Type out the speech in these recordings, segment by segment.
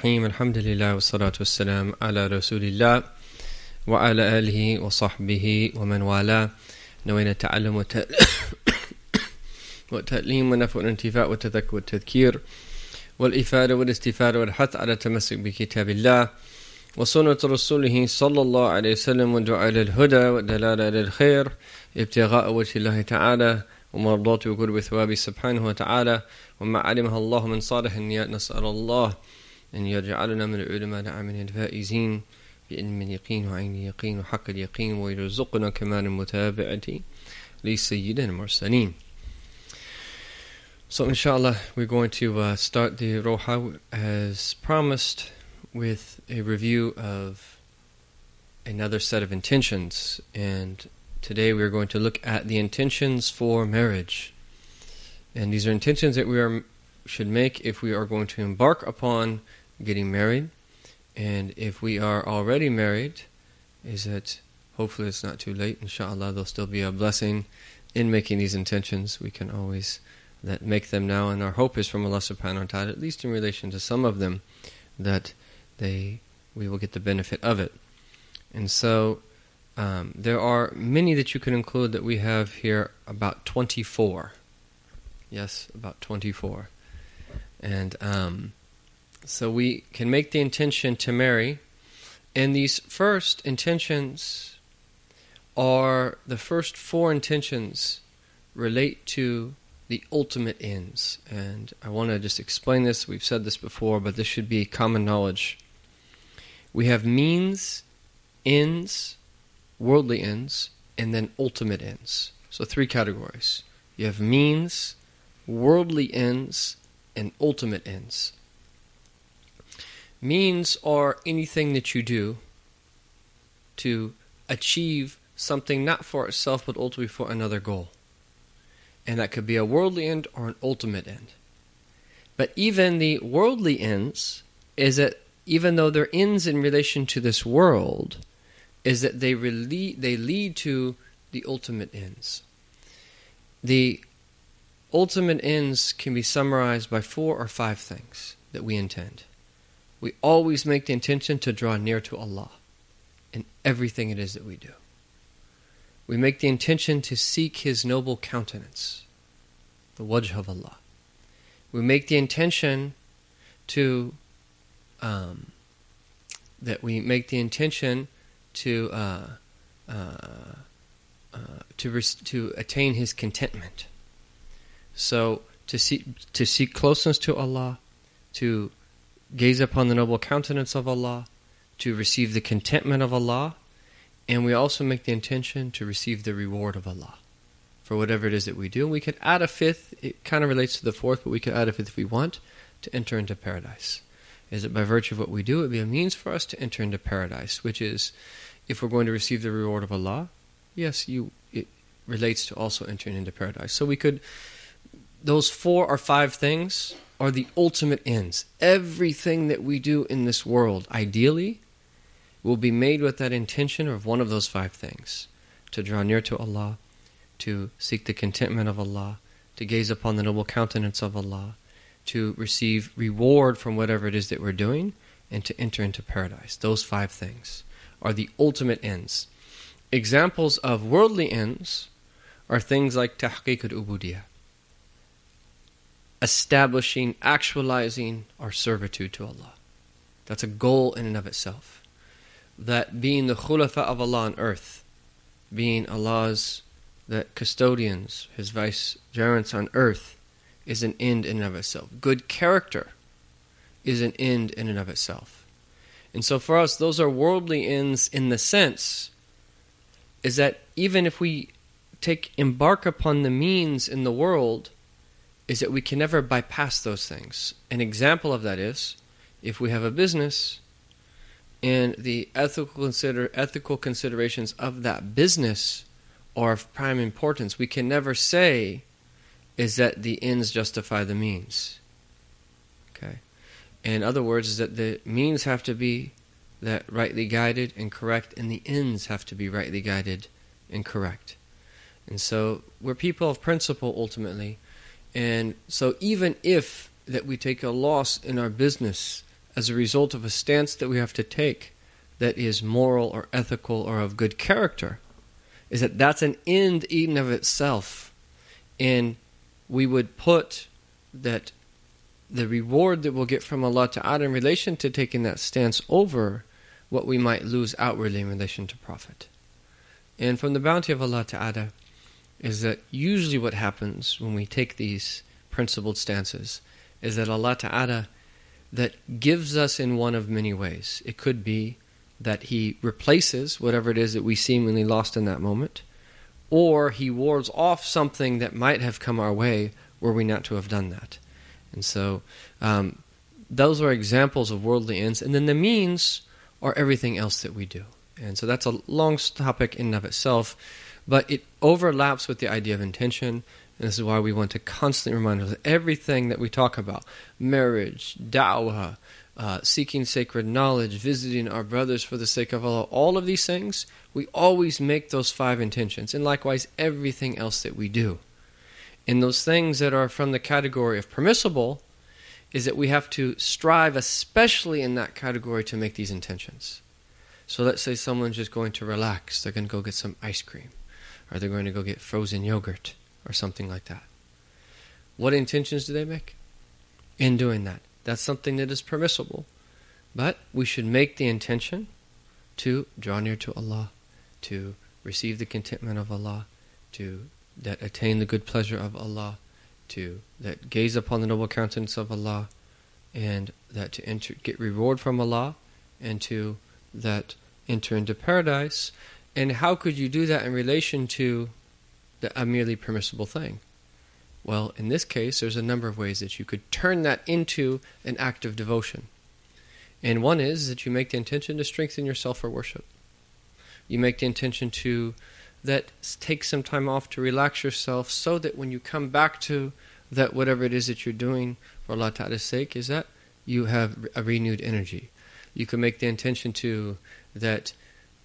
الرحيم الحمد لله والصلاة والسلام على رسول الله وعلى آله وصحبه ومن والاه. نوينا التعلم والتأليم ونفع الانتفاع والتذكر والتذكير والإفادة والاستفادة والحث على التمسك بكتاب الله وسنة رسوله صلى الله عليه وسلم والدعاء إلى الهدى والدلالة إلى الخير ابتغاء وجه الله تعالى ومرضاته وقرب ثوابه سبحانه وتعالى. وما علمها الله من صالح النيات نسأل الله. أن يجعلنا من العلماء العاملين الفائزين بعلم اليقين وعين اليقين وحق اليقين ويرزقنا كمال المتابعة لسيدنا المرسلين So inshallah we're going to uh, start the Roha as promised with a review of another set of intentions and today we're going to look at the intentions for marriage. And these are intentions that we are should make if we are going to embark upon getting married. And if we are already married, is that hopefully it's not too late. Inshallah, there'll still be a blessing in making these intentions. We can always that make them now, and our hope is from Allah Subhanahu wa Taala, at least in relation to some of them, that they we will get the benefit of it. And so um, there are many that you can include that we have here about 24. Yes, about 24. And um, so we can make the intention to marry. And these first intentions are the first four intentions relate to the ultimate ends. And I want to just explain this. We've said this before, but this should be common knowledge. We have means, ends, worldly ends, and then ultimate ends. So, three categories. You have means, worldly ends, and ultimate ends. Means are anything that you do to achieve something not for itself but ultimately for another goal. And that could be a worldly end or an ultimate end. But even the worldly ends is that even though they're ends in relation to this world, is that they they lead to the ultimate ends. The ultimate ends can be summarized by four or five things that we intend. We always make the intention to draw near to Allah in everything it is that we do. We make the intention to seek His noble countenance, the wajh of Allah. We make the intention to um, that we make the intention to uh, uh, uh, to to attain His contentment. So to seek to seek closeness to Allah, to gaze upon the noble countenance of Allah, to receive the contentment of Allah, and we also make the intention to receive the reward of Allah for whatever it is that we do. And we could add a fifth, it kind of relates to the fourth, but we could add a fifth if we want, to enter into paradise. Is it by virtue of what we do, it would be a means for us to enter into paradise, which is if we're going to receive the reward of Allah, yes, you it relates to also entering into paradise. So we could those four or five things are the ultimate ends. Everything that we do in this world, ideally, will be made with that intention of one of those five things to draw near to Allah, to seek the contentment of Allah, to gaze upon the noble countenance of Allah, to receive reward from whatever it is that we're doing, and to enter into paradise. Those five things are the ultimate ends. Examples of worldly ends are things like tahqiq al-ubudiyah establishing, actualizing our servitude to Allah. That's a goal in and of itself. That being the khulafa of Allah on earth, being Allah's the custodians, His vicegerents on earth, is an end in and of itself. Good character is an end in and of itself. And so for us, those are worldly ends in the sense is that even if we take embark upon the means in the world, is that we can never bypass those things. An example of that is if we have a business and the ethical consider ethical considerations of that business are of prime importance, we can never say is that the ends justify the means. Okay. In other words, is that the means have to be that rightly guided and correct, and the ends have to be rightly guided and correct. And so we're people of principle ultimately, and so even if that we take a loss in our business as a result of a stance that we have to take that is moral or ethical or of good character is that that's an end in of itself and we would put that the reward that we'll get from Allah Ta'ala in relation to taking that stance over what we might lose outwardly in relation to profit. And from the bounty of Allah Ta'ala is that usually what happens when we take these principled stances is that Allah Ta'ala that gives us in one of many ways. It could be that He replaces whatever it is that we seemingly lost in that moment, or He wards off something that might have come our way were we not to have done that. And so um, those are examples of worldly ends. And then the means are everything else that we do. And so that's a long topic in and of itself, but it overlaps with the idea of intention. And this is why we want to constantly remind ourselves everything that we talk about marriage, da'wah, uh, seeking sacred knowledge, visiting our brothers for the sake of Allah, all of these things, we always make those five intentions. And likewise, everything else that we do. And those things that are from the category of permissible is that we have to strive, especially in that category, to make these intentions. So let's say someone's just going to relax, they're going to go get some ice cream, or they're going to go get frozen yogurt, or something like that. What intentions do they make? In doing that. That's something that is permissible. But we should make the intention to draw near to Allah, to receive the contentment of Allah, to that attain the good pleasure of Allah, to that gaze upon the noble countenance of Allah, and that to enter, get reward from Allah, and to that enter into paradise. And how could you do that in relation to the, a merely permissible thing? Well, in this case, there's a number of ways that you could turn that into an act of devotion. And one is that you make the intention to strengthen yourself for worship. You make the intention to that take some time off to relax yourself so that when you come back to that whatever it is that you're doing for Allah Ta'ala's sake is that you have a renewed energy. You can make the intention to that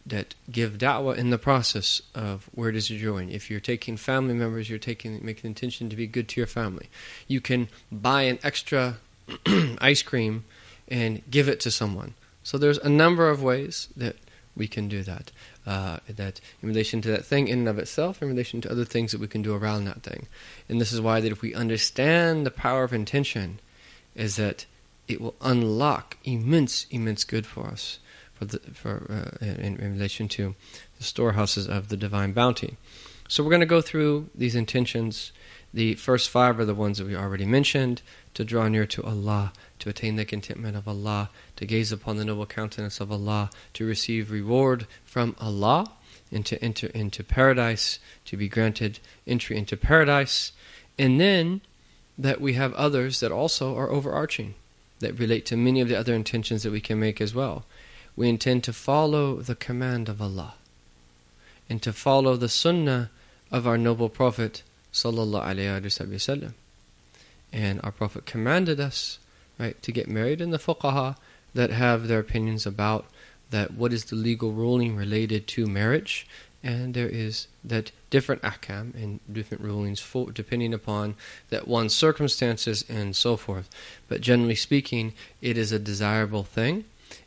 that give da'wah in the process of where does you're going. If you're taking family members, you're taking making intention to be good to your family. You can buy an extra ice cream and give it to someone. So there's a number of ways that we can do that uh, that in relation to that thing in and of itself, in relation to other things that we can do around that thing. And this is why that if we understand the power of intention, is that it will unlock immense, immense good for us, for the, for uh, in, in relation to the storehouses of the divine bounty. So we're going to go through these intentions. The first five are the ones that we already mentioned to draw near to Allah, to attain the contentment of Allah, to gaze upon the noble countenance of Allah, to receive reward from Allah, and to enter into paradise, to be granted entry into paradise. And then that we have others that also are overarching, that relate to many of the other intentions that we can make as well. We intend to follow the command of Allah and to follow the sunnah of our noble Prophet sallallahu. And our Prophet commanded us, right, to get married, and the fuqaha that have their opinions about that what is the legal ruling related to marriage, and there is that different ahkam and different rulings for, depending upon that one's circumstances and so forth. But generally speaking, it is a desirable thing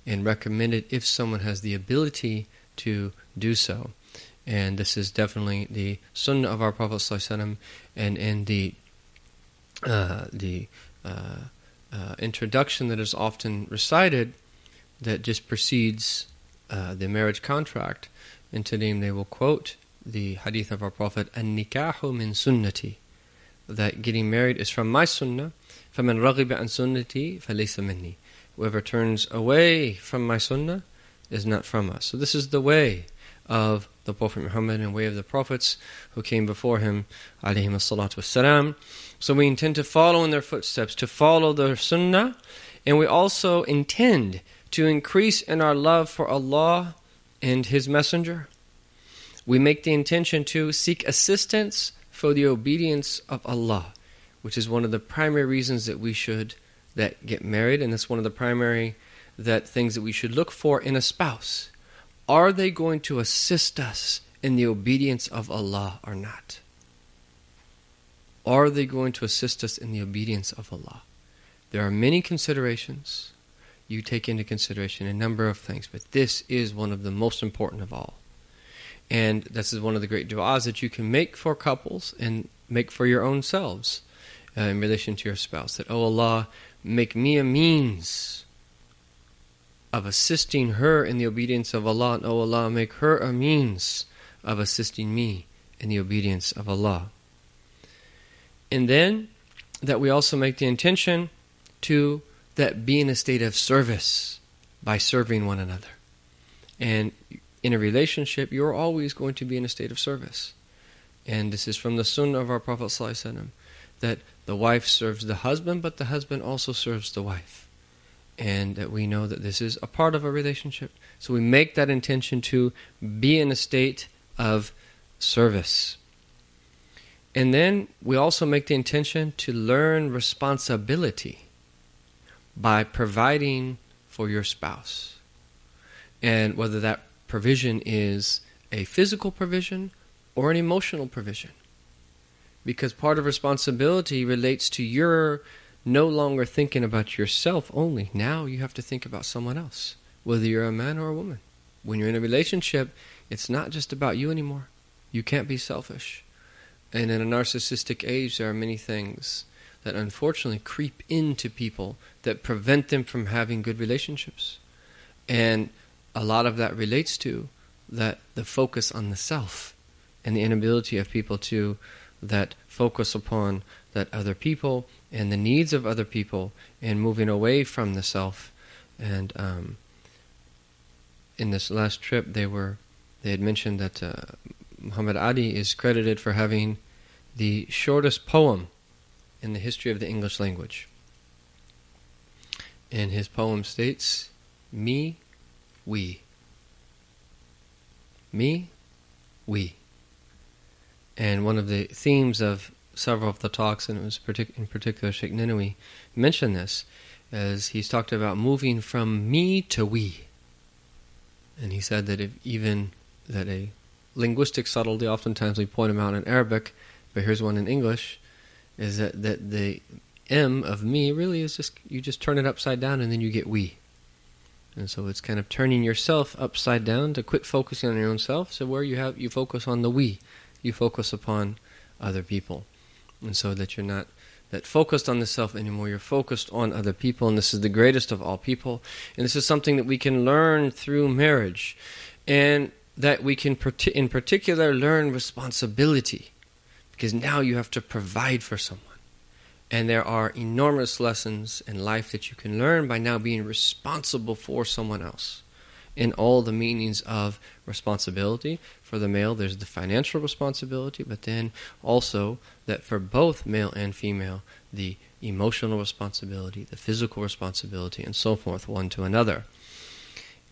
and recommend it if someone has the ability to do so. And this is definitely the sunnah of our Prophet and in the uh, the uh, uh, introduction that is often recited that just precedes uh, the marriage contract. In Tarim they will quote the hadith of our Prophet, An-nikahu min sunnati, that getting married is from my sunnah, فَمَنْ رَغِبَ عَنْ سُنَّتِي فَلَيْسَ مِنِّي Whoever turns away from my sunnah is not from us. So this is the way of the Prophet Muhammad and way of the prophets who came before him, alayhim salatu wassalam. So we intend to follow in their footsteps, to follow their sunnah, and we also intend to increase in our love for Allah and His Messenger. We make the intention to seek assistance for the obedience of Allah, which is one of the primary reasons that we should that get married, and that's one of the primary that things that we should look for in a spouse. Are they going to assist us in the obedience of Allah or not? Are they going to assist us in the obedience of Allah? There are many considerations. you take into consideration a number of things, but this is one of the most important of all. And this is one of the great du'as that you can make for couples and make for your own selves uh, in relation to your spouse. That, oh Allah, make me a means of assisting her in the obedience of Allah, and oh Allah, make her a means of assisting me in the obedience of Allah. And then that we also make the intention to that be in a state of service by serving one another. And in a relationship, you're always going to be in a state of service. And this is from the Sunnah of our Prophet ﷺ, that the wife serves the husband, but the husband also serves the wife. And that we know that this is a part of a relationship. So we make that intention to be in a state of service. And then we also make the intention to learn responsibility by providing for your spouse. And whether that provision is a physical provision or an emotional provision. Because part of responsibility relates to your no longer thinking about yourself only. Now you have to think about someone else, whether you're a man or a woman. When you're in a relationship, it's not just about you anymore. You can't be selfish. And in a narcissistic age, there are many things that unfortunately creep into people that prevent them from having good relationships. And a lot of that relates to that the focus on the self and the inability of people to that focus upon that other people and the needs of other people and moving away from the self and um, in this last trip they were they had mentioned that uh, Muhammad Ali is credited for having the shortest poem in the history of the English language. And his poem states, Me, we. Me, we. And one of the themes of several of the talks, and it was partic- in particular Sheikh Ninowy, mentioned this, as he's talked about moving from me to we. And he said that if even that a linguistic subtlety, oftentimes we point them out in Arabic, but here's one in English, is that, that the M of me really is just, you just turn it upside down and then you get we. And so it's kind of turning yourself upside down to quit focusing on your own self. So where you have, you focus on the we, you focus upon other people. And so that you're not that focused on the self anymore. You're focused on other people, and this is the greatest of all people. And this is something that we can learn through marriage. And that we can, in particular, learn responsibility because now you have to provide for someone. And there are enormous lessons in life that you can learn by now being responsible for someone else. In all the meanings of responsibility. For the male, there's the financial responsibility, but then also that for both male and female, the emotional responsibility, the physical responsibility, and so forth, one to another.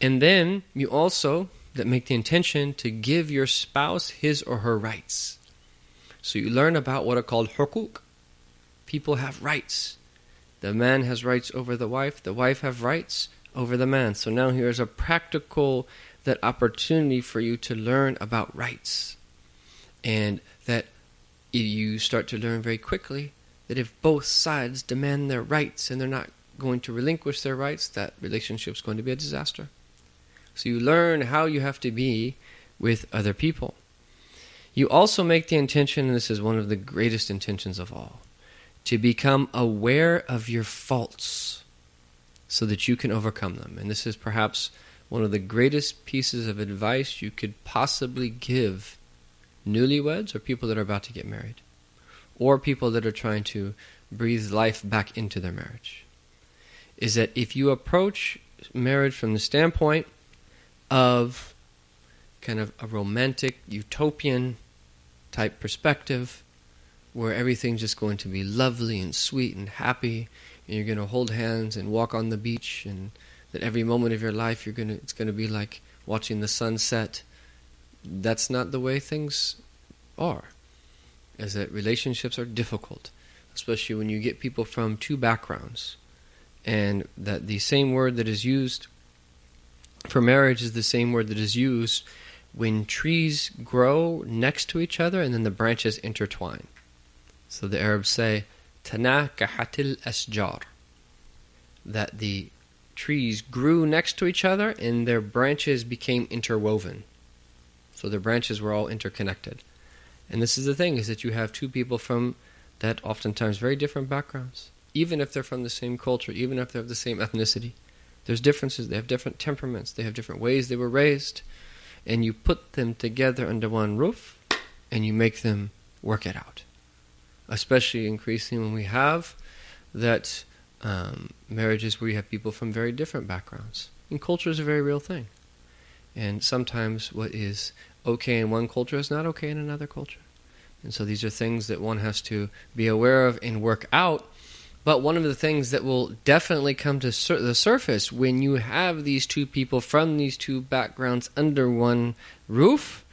And then you also that make the intention to give your spouse his or her rights. So you learn about what are called hukuk. People have rights. The man has rights over the wife, the wife have rights over the man. So now here's a practical that opportunity for you to learn about rights. And that you start to learn very quickly that if both sides demand their rights and they're not going to relinquish their rights, that relationship's going to be a disaster. So you learn how you have to be with other people. You also make the intention, and this is one of the greatest intentions of all, to become aware of your faults so that you can overcome them. And this is perhaps one of the greatest pieces of advice you could possibly give newlyweds or people that are about to get married or people that are trying to breathe life back into their marriage. Is that if you approach marriage from the standpoint of kind of a romantic, utopian type perspective where everything's just going to be lovely and sweet and happy and you're going to hold hands and walk on the beach and that every moment of your life you're going to it's going to be like watching the sunset that's not the way things are as that relationships are difficult especially when you get people from two backgrounds and that the same word that is used for marriage is the same word that is used when trees grow next to each other and then the branches intertwine. So the Arabs say, Tana kahatil asjar, that the trees grew next to each other and their branches became interwoven. So their branches were all interconnected. And this is the thing is that you have two people from that oftentimes very different backgrounds, even if they're from the same culture, even if they're of the same ethnicity. There's differences, they have different temperaments, they have different ways they were raised, and you put them together under one roof and you make them work it out. Especially increasingly when we have that um, marriages where you have people from very different backgrounds. And culture is a very real thing. And sometimes what is okay in one culture is not okay in another culture. And so these are things that one has to be aware of and work out. But one of the things that will definitely come to sur- the surface when you have these two people from these two backgrounds under one roof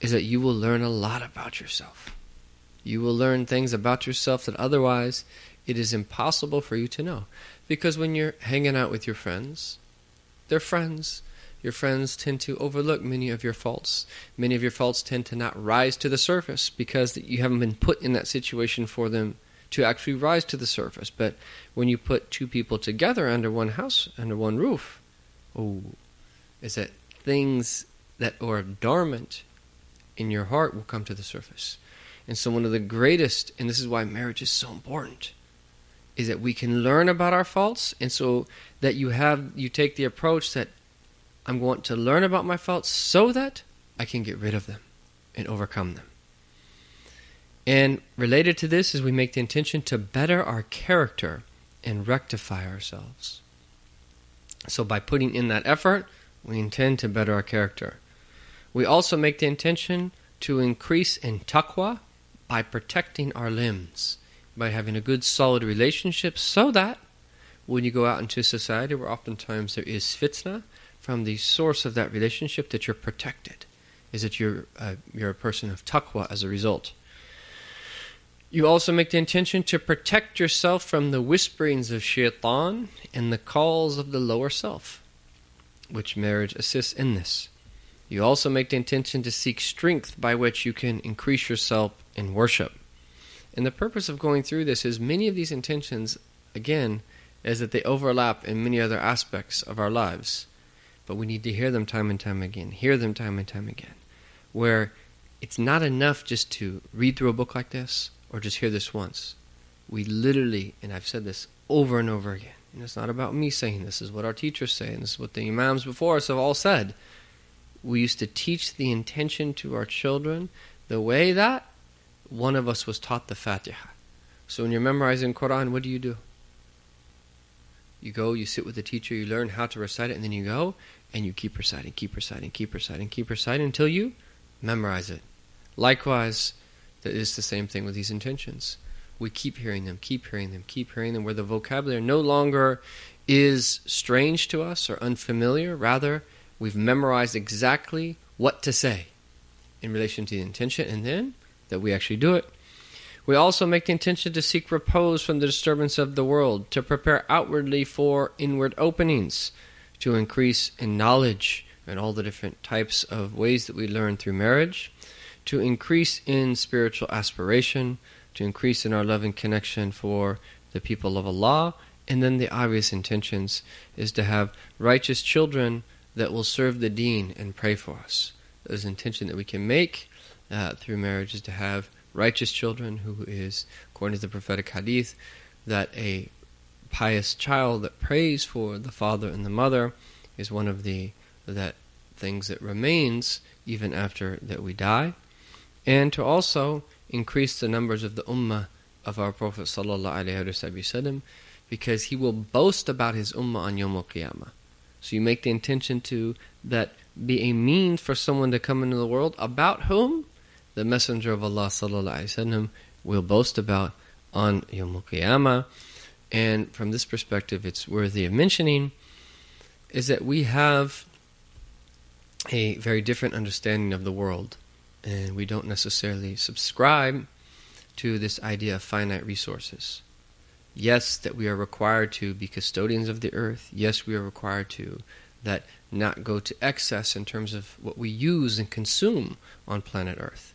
is that you will learn a lot about yourself. You will learn things about yourself that otherwise it is impossible for you to know. Because when you're hanging out with your friends, they're friends. Your friends tend to overlook many of your faults. Many of your faults tend to not rise to the surface because you haven't been put in that situation for them to actually rise to the surface. But when you put two people together under one house, under one roof, oh, is that things that are dormant in your heart will come to the surface. And so, one of the greatest, and this is why marriage is so important, is that we can learn about our faults, and so that you have you take the approach that I'm going to learn about my faults so that I can get rid of them and overcome them. And related to this is we make the intention to better our character and rectify ourselves. So by putting in that effort, we intend to better our character. We also make the intention to increase in taqwa by protecting our limbs, by having a good solid relationship so that when you go out into society where oftentimes there is fitna, from the source of that relationship that you're protected, is that you're, uh, you're a person of taqwa as a result. You also make the intention to protect yourself from the whisperings of shaitan and the calls of the lower self, which marriage assists in this. You also make the intention to seek strength by which you can increase yourself in worship. And the purpose of going through this is many of these intentions, again, is that they overlap in many other aspects of our lives. But we need to hear them time and time again, hear them time and time again. Where it's not enough just to read through a book like this or just hear this once. We literally, and I've said this over and over again, and it's not about me saying this, this is what our teachers say, and this is what the Imams before us have all said. We used to teach the intention to our children the way that one of us was taught the Fatiha. So when you're memorizing Quran, what do you do? You go, you sit with the teacher, you learn how to recite it, and then you go and you keep reciting, keep reciting, keep reciting, keep reciting until you memorize it. Likewise, that is the same thing with these intentions. We keep hearing them, keep hearing them, keep hearing them, where the vocabulary no longer is strange to us or unfamiliar. Rather, we've memorized exactly what to say in relation to the intention, and then that we actually do it. We also make the intention to seek repose from the disturbance of the world, to prepare outwardly for inward openings, to increase in knowledge and all the different types of ways that we learn through marriage, to increase in spiritual aspiration, to increase in our love and connection for the people of Allah, and then the obvious intentions is to have righteous children that will serve the deen and pray for us. Those intention that we can make uh, through marriage is to have righteous children, who is, according to the prophetic hadith, that a pious child that prays for the father and the mother is one of the that things that remains even after that we die, and to also increase the numbers of the ummah of our Prophet sallallahu alaihi wasallam, because he will boast about his ummah on Yom Qiyamah. So you make the intention to that be a means for someone to come into the world about whom the Messenger of Allah sallallahu will boast about on Yom Qiyamah. And from this perspective, it's worthy of mentioning is that we have a very different understanding of the world, and we don't necessarily subscribe to this idea of finite resources. Yes, that we are required to be custodians of the earth. Yes, we are required to that not go to excess in terms of what we use and consume on planet Earth.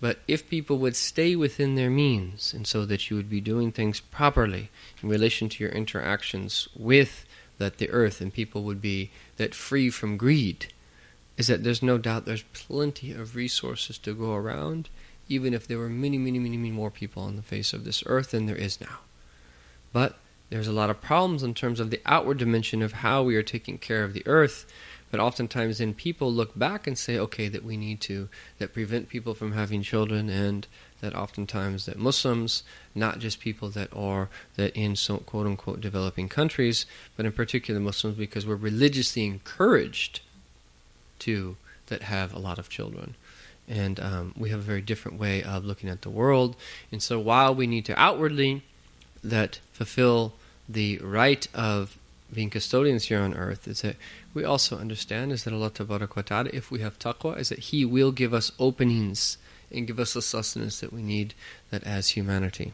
But if people would stay within their means, and so that you would be doing things properly in relation to your interactions with that the earth and people would be that free from greed is that there's no doubt there's plenty of resources to go around, even if there were many, many, many, many more people on the face of this earth than there is now. But there's a lot of problems in terms of the outward dimension of how we are taking care of the earth. But oftentimes, then people look back and say, okay, that we need to, that prevent people from having children, and that oftentimes that Muslims, not just people that are that in so quote unquote developing countries, but in particular Muslims, because we're religiously encouraged to that have a lot of children. And um, we have a very different way of looking at the world. And so while we need to outwardly that fulfill the right of being custodians here on earth, is that we also understand is that Allah Ta'ala, if we have taqwa, is that He will give us openings and give us the sustenance that we need that as humanity.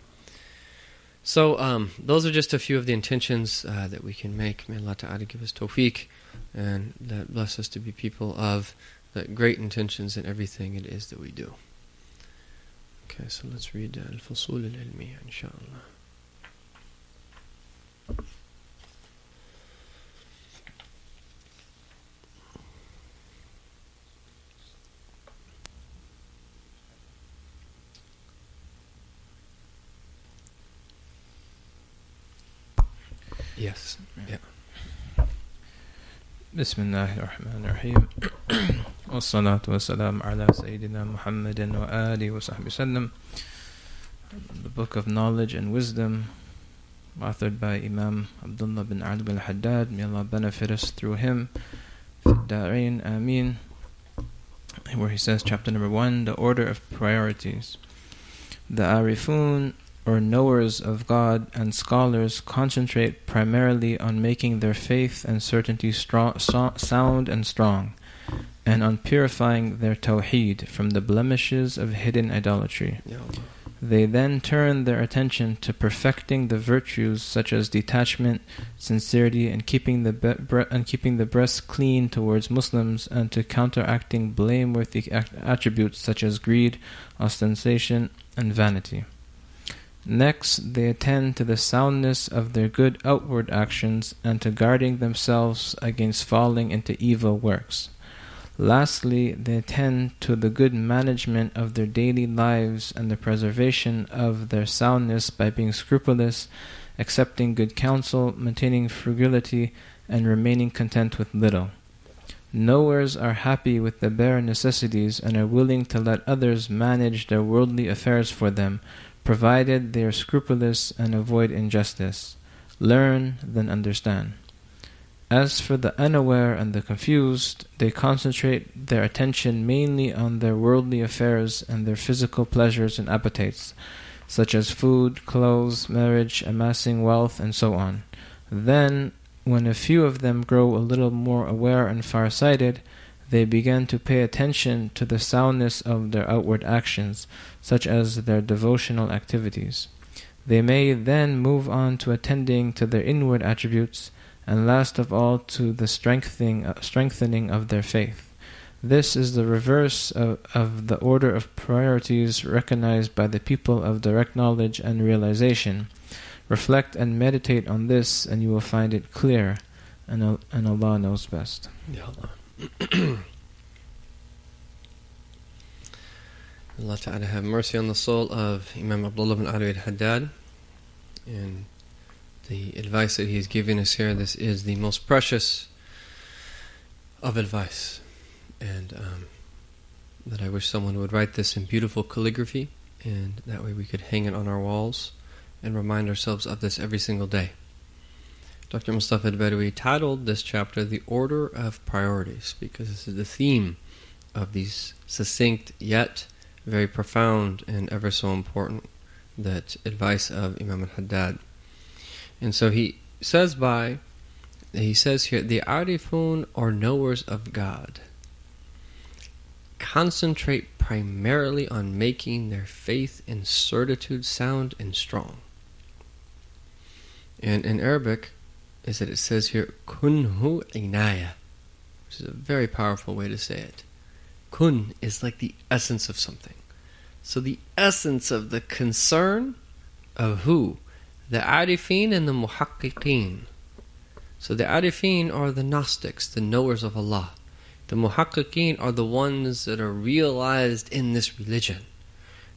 So um, those are just a few of the intentions uh, that we can make. May Allah Ta'ala give us tawfiq and that bless us to be people of that great intentions in everything it is that we do. Okay, so let's read Al-Fusul al-Ilmiya, inshallah. Yes. Yeah. بسم الله الرحمن الرحيم والصلاة والسلام على سيدنا محمد وآله وصحبه وسلم The Book of Knowledge and Wisdom authored by Imam Abdullah bin Ali bin Haddad May Allah benefit us through him. Da'in Ameen where he says chapter number one the order of priorities. The Arifun or knowers of God and scholars concentrate primarily on making their faith and certainty strong, sound and strong, and on purifying their tawheed from the blemishes of hidden idolatry. They then turn their attention to perfecting the virtues such as detachment, sincerity, and keeping the be- and keeping the breast clean towards Muslims, and to counteracting blameworthy attributes such as greed, ostentation, and vanity. Next, they attend to the soundness of their good outward actions and to guarding themselves against falling into evil works. Lastly, they attend to the good management of their daily lives and the preservation of their soundness by being scrupulous, accepting good counsel, maintaining frugality, and remaining content with little. Knowers are happy with the bare necessities and are willing to let others manage their worldly affairs for them provided they are scrupulous and avoid injustice. Learn, then understand. As for the unaware and the confused, they concentrate their attention mainly on their worldly affairs and their physical pleasures and appetites, such as food, clothes, marriage, amassing wealth, and so on. Then, when a few of them grow a little more aware and far-sighted, they begin to pay attention to the soundness of their outward actions, such as their devotional activities. They may then move on to attending to their inward attributes, and last of all to the strengthening, uh, strengthening of their faith. This is the reverse of, of the order of priorities recognized by the people of direct knowledge and realization. Reflect and meditate on this, and you will find it clear, and, and Allah knows best. Allah Ta'ala have mercy on the soul of Imam Abdullah bin Ali al-Haddad and the advice that he is giving us here this is the most precious of advice and um, that I wish someone would write this in beautiful calligraphy and that way we could hang it on our walls and remind ourselves of this every single day Dr. Mustafa al-Badawi titled this chapter The Order of Priorities because this is the theme of these succinct yet very profound and ever so important that advice of Imam al-Haddad. And so he says by he says here the arifun or knowers of God concentrate primarily on making their faith and certitude sound and strong. And in Arabic, is that it says here kunhu inaya, which is a very powerful way to say it. Kun is like the essence of something. So the essence of the concern of who? The arifin and the muhaqqiqin. So the arifin are the Gnostics, the knowers of Allah. The muhaqqiqeen are the ones that are realized in this religion.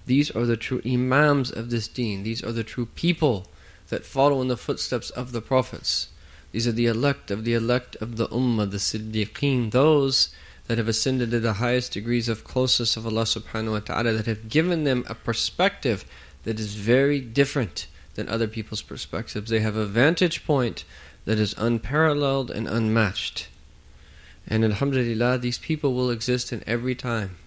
These are the true imams of this deen. These are the true people that follow in the footsteps of the prophets. These are the elect of the elect of the ummah, the siddiqeen, those that have ascended to the highest degrees of closeness of Allah subhanahu wa ta'ala, that have given them a perspective that is very different than other people's perspectives. They have a vantage point that is unparalleled and unmatched. And Alhamdulillah, these people will exist in every time.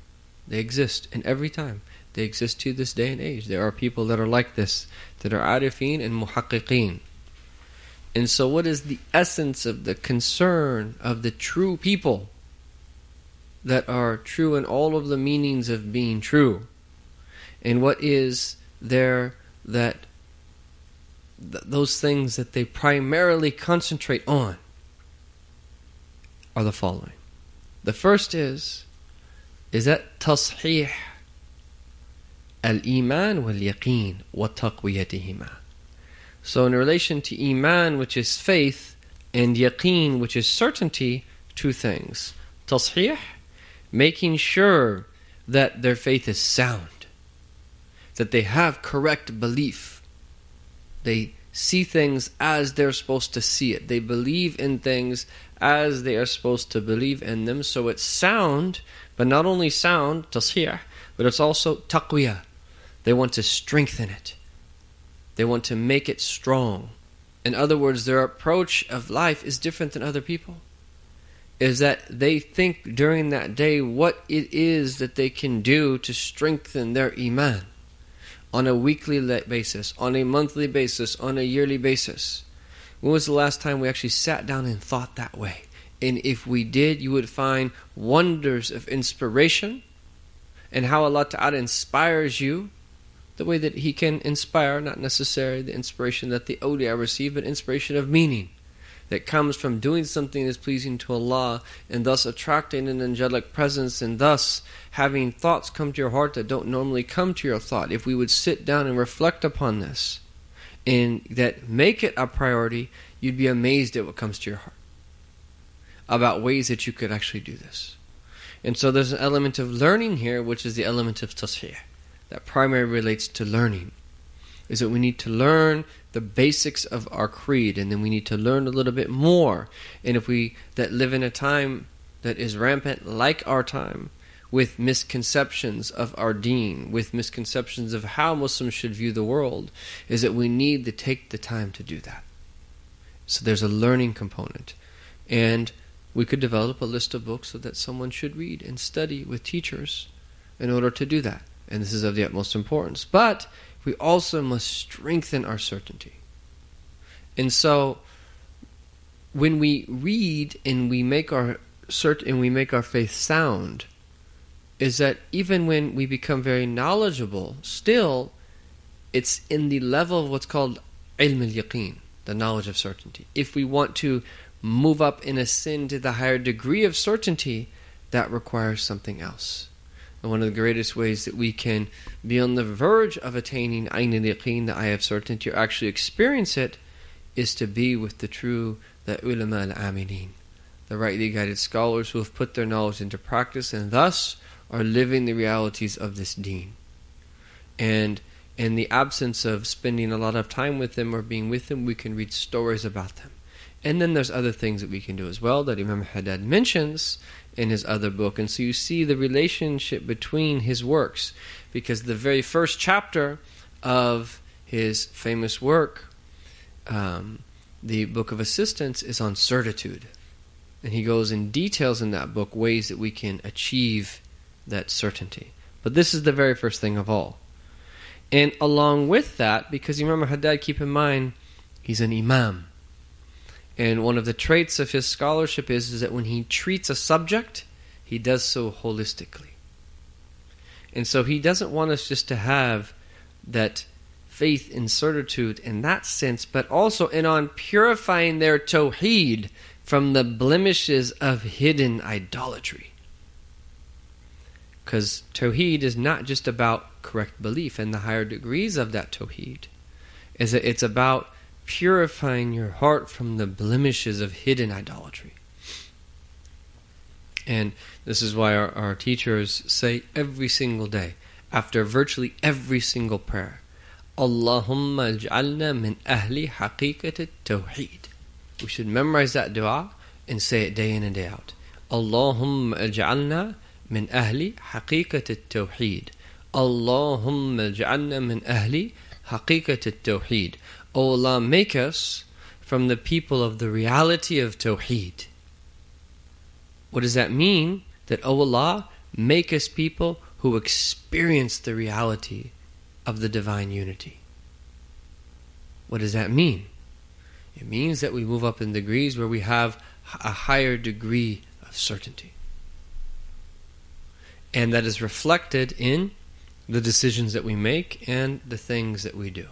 They exist in every time. They exist to this day and age. There are people that are like this, that are arifin and muhaqqiqeen. And so, what is the essence of the concern of the true people that are true in all of the meanings of being true? And what is there that th- those things that they primarily concentrate on are the following. The first is is that تصحيح الإيمان واليقين وتقويتهما. So in relation to iman, which is faith, and yaqeen, which is certainty, two things. Tasheeh, making sure that their faith is sound, that they have correct belief. they see things as they're supposed to see it. They believe in things as they are supposed to believe in them. So it's sound, but not only sound, tasheeh, but it's also taqwiyah. They want to strengthen it. They want to make it strong. In other words, their approach of life is different than other people. Is that they think during that day what it is that they can do to strengthen their iman on a weekly basis, on a monthly basis, on a yearly basis. When was the last time we actually sat down and thought that way? And if we did, you would find wonders of inspiration and how Allah Ta'ala inspires you the way that He can inspire, not necessarily the inspiration that the awliya receive, but inspiration of meaning that comes from doing something that is pleasing to Allah and thus attracting an angelic presence and thus having thoughts come to your heart that don't normally come to your thought. If we would sit down and reflect upon this and that make it a priority, you'd be amazed at what comes to your heart about ways that you could actually do this. And so there's an element of learning here, which is the element of tasheeh that primary relates to learning is that we need to learn the basics of our creed and then we need to learn a little bit more. And if we that live in a time that is rampant like our time with misconceptions of our deen with misconceptions of how muslims should view the world is that we need to take the time to do that. So there's a learning component. And we could develop a list of books so that someone should read and study with teachers in order to do that. And this is of the utmost importance. But we also must strengthen our certainty. And so when we read and we make our cert and we make our faith sound, is that even when we become very knowledgeable, still it's in the level of what's called ilm al yaqeen, the knowledge of certainty. If we want to move up in a sin to the higher degree of certainty, that requires something else. And one of the greatest ways that we can be on the verge of attaining Ayn al-Yaqeen, the eye of certainty, or actually experience it, is to be with the true, the ulama al amilin, the rightly guided scholars who have put their knowledge into practice and thus are living the realities of this deen. And in the absence of spending a lot of time with them or being with them, we can read stories about them. And then there's other things that we can do as well that Imam Haddad mentions in his other book. And so you see the relationship between his works, because the very first chapter of his famous work, um, the Book of Assistance, is on certitude. And he goes in details in that book ways that we can achieve that certainty. But this is the very first thing of all. And along with that, because you remember Haddad, keep in mind, he's an imam. And one of the traits of his scholarship is, is that when he treats a subject, he does so holistically. And so he doesn't want us just to have that faith in certitude in that sense, but also in on purifying their tawheed from the blemishes of hidden idolatry. Because tawheed is not just about correct belief and the higher degrees of that tawheed. Is that it's about purifying your heart from the blemishes of hidden idolatry. And this is why our, our teachers say every single day, after virtually every single prayer, Allahumma ij'alna min ahli haqiqat tawheed. We should memorize that dua and say it day in and day out. Allahumma ij'alna min ahli haqiqat tawheed. Allahumma ij'alna min ahli haqiqat tawheed. O Allah, make us from the people of the reality of tawheed. What does that mean? That, O Allah, make us people who experience the reality of the divine unity. What does that mean? It means that we move up in degrees where we have a higher degree of certainty. And that is reflected in the decisions that we make and the things that we do.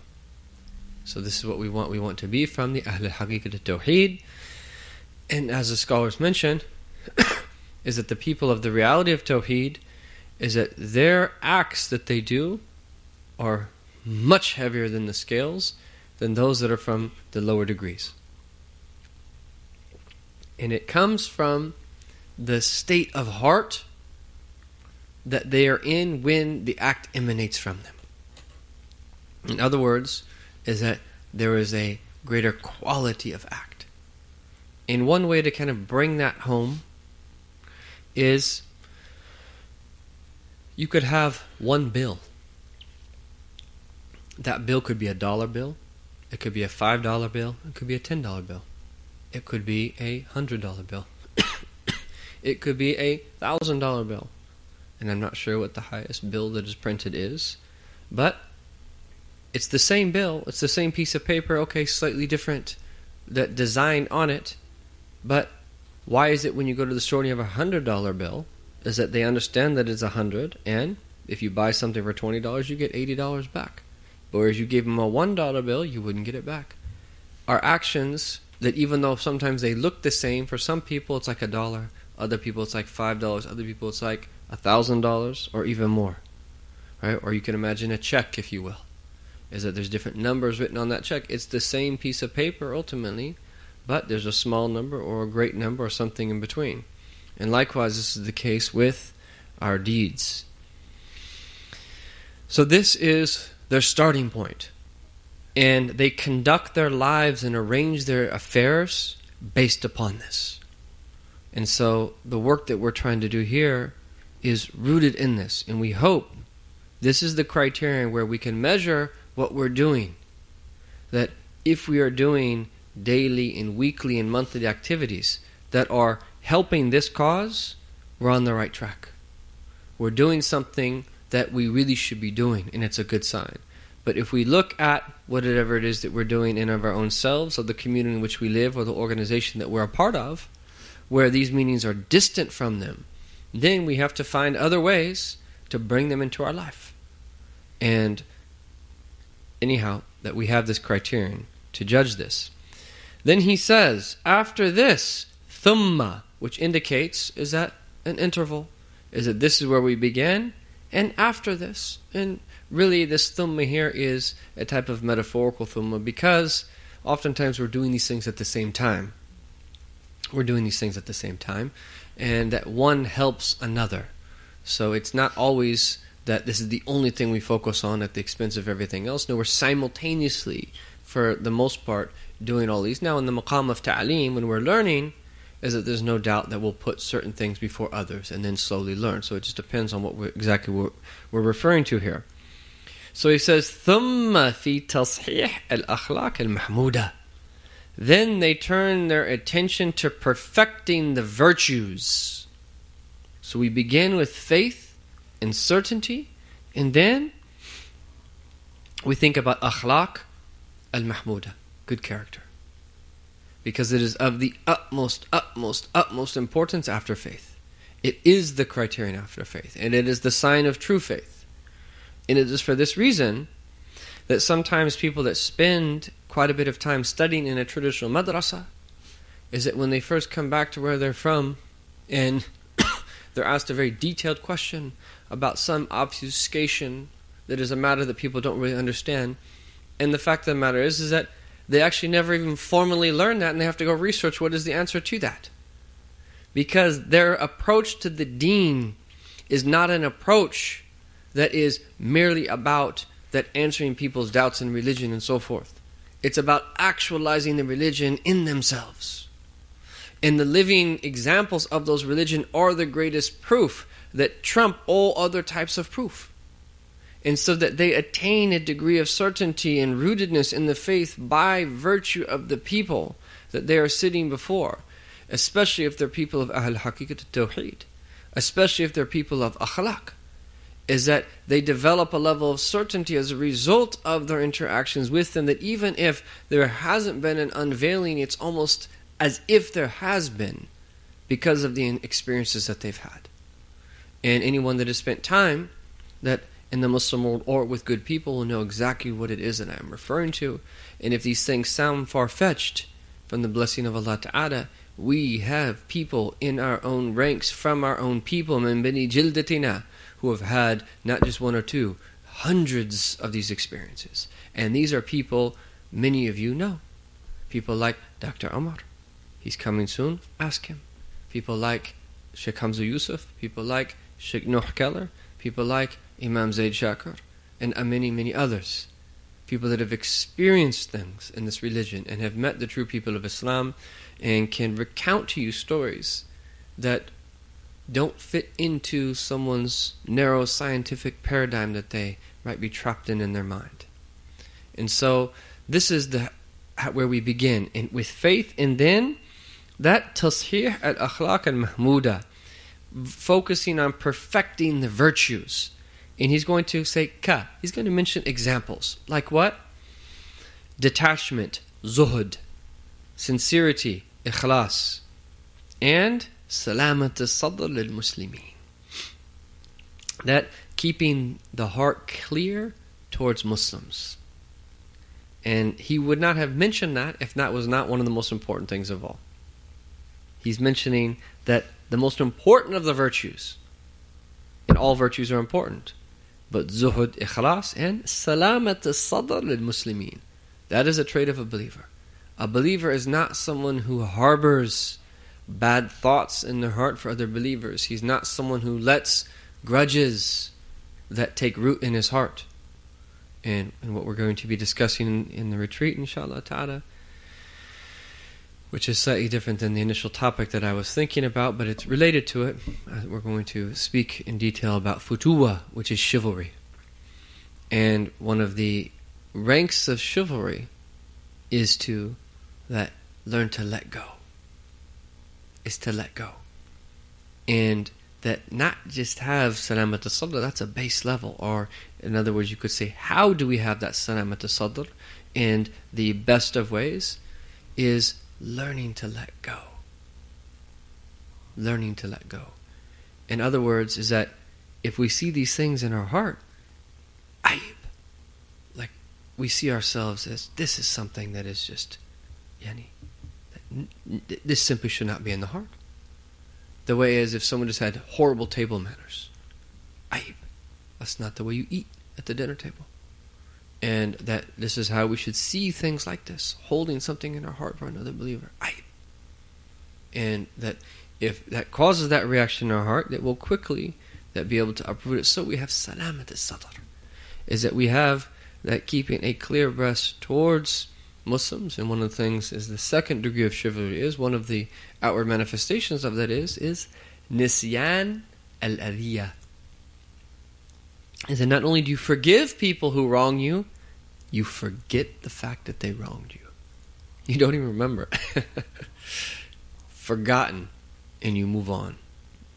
So this is what we want. We want to be from the Ahl Haqiqat Tawheed. And as the scholars mention, is that the people of the reality of Tawheed is that their acts that they do are much heavier than the scales than those that are from the lower degrees. And it comes from the state of heart that they are in when the act emanates from them. In other words, is that there is a greater quality of act. And one way to kind of bring that home is you could have one bill. That bill could be a dollar bill, it could be a five dollar bill, it could be a ten dollar bill, it could be a hundred dollar bill, it could be a thousand dollar bill. And I'm not sure what the highest bill that is printed is, but it's the same bill, it's the same piece of paper, okay, slightly different that design on it, but why is it when you go to the store and you have a hundred dollar bill, is that they understand that it's a hundred, and if you buy something for twenty dollars, you get eighty dollars back. Whereas you gave them a one dollar bill, you wouldn't get it back. Our actions that even though sometimes they look the same, for some people it's like a dollar, other people it's like five dollars, other people it's like a thousand dollars or even more. Right? Or you can imagine a check, if you will is that there's different numbers written on that check. It's the same piece of paper ultimately, but there's a small number or a great number or something in between. And likewise, this is the case with our deeds. So, this is their starting point. And they conduct their lives and arrange their affairs based upon this. And so, the work that we're trying to do here is rooted in this. And we hope this is the criterion where we can measure what we're doing. That if we are doing daily and weekly and monthly activities that are helping this cause, we're on the right track. We're doing something that we really should be doing, and it's a good sign. But if we look at whatever it is that we're doing in of our own selves, or the community in which we live, or the organization that we're a part of, where these meanings are distant from them, then we have to find other ways to bring them into our life. And anyhow, that we have this criterion to judge this. Then he says, after this, thumma, which indicates is that an interval, is that this is where we begin, and after this. And really, this thumma here is a type of metaphorical thumma because oftentimes we're doing these things at the same time. We're doing these things at the same time, and that one helps another. So it's not always that this is the only thing we focus on at the expense of everything else. No, we're simultaneously, for the most part, doing all these. Now, in the maqam of ta'aleem, when we're learning, is that there's no doubt that we'll put certain things before others and then slowly learn. So it just depends on what we're, exactly we're, we're referring to here. So he says, ثُمَّ فِي تَصْحِيحِ الْأَخْلَاقِ الْمَحْمُودَةِ then they turn their attention to perfecting the virtues. So we begin with faith, and certainty, and then we think about akhlaq al mahmuda, good character. Because it is of the utmost, utmost, utmost importance after faith. It is the criterion after faith, and it is the sign of true faith. And it is for this reason that sometimes people that spend quite a bit of time studying in a traditional madrasa is that when they first come back to where they're from and they're asked a very detailed question about some obfuscation that is a matter that people don't really understand. And the fact of the matter is, is that they actually never even formally learn that and they have to go research what is the answer to that. Because their approach to the deen is not an approach that is merely about that answering people's doubts in religion and so forth. It's about actualizing the religion in themselves. And the living examples of those religion are the greatest proof that trump all other types of proof. And so that they attain a degree of certainty and rootedness in the faith by virtue of the people that they are sitting before, especially if they're people of Ahl Haqiqat Tawheed, especially if they're people of Akhlaq, is that they develop a level of certainty as a result of their interactions with them that even if there hasn't been an unveiling, it's almost as if there has been because of the experiences that they've had. And anyone that has spent time that in the Muslim world or with good people will know exactly what it is that I am referring to. And if these things sound far fetched from the blessing of Allah Ta'ala, we have people in our own ranks from our own people, min bani jildatina, who have had not just one or two, hundreds of these experiences. And these are people many of you know. People like Dr. Omar. He's coming soon. Ask him. People like Sheikh Hamza Yusuf. People like Sheikh Nuh Keller, people like Imam Zaid Shakir, and uh, many, many others. People that have experienced things in this religion and have met the true people of Islam and can recount to you stories that don't fit into someone's narrow scientific paradigm that they might be trapped in in their mind. And so this is the where we begin and with faith and then that tashih al-akhlaq al-mahmuda focusing on perfecting the virtues. And he's going to say ka. He's going to mention examples. Like what? Detachment, zuhud, sincerity, ikhlas, and sadr lil muslimin. That keeping the heart clear towards Muslims. And he would not have mentioned that if that was not one of the most important things of all. He's mentioning that the most important of the virtues, and all virtues are important, but zuhud, ikhlas, and salamat al-sadr lil-muslimin. That is a trait of a believer. A believer is not someone who harbors bad thoughts in their heart for other believers. He's not someone who lets grudges that take root in his heart. And, and what we're going to be discussing in, in the retreat, inshallah ta'ala, which is slightly different than the initial topic that I was thinking about, but it's related to it. Uh, we're going to speak in detail about futuwa, which is chivalry. And one of the ranks of chivalry is to that learn to let go. Is to let go. And that not just have salamat sadr, that's a base level. Or, in other words, you could say, how do we have that salamat sadr? And the best of ways is learning to let go. Learning to let go. In other words, is that if we see these things in our heart, ayib, like we see ourselves as this is something that is just, yani, this simply should not be in the heart. The way is if someone just had horrible table manners, ayib, that's not the way you eat at the dinner table. And that this is how we should see things like this holding something in our heart for another believer. I, and that if that causes that reaction in our heart that will quickly that be able to uproot it. So we have salamat al-sadr is that we have that keeping a clear breast towards Muslims and one of the things is the second degree of chivalry is one of the outward manifestations of that is is nisyan al-adiyah is that not only do you forgive people who wrong you, you forget the fact that they wronged you. You don't even remember. Forgotten, and you move on.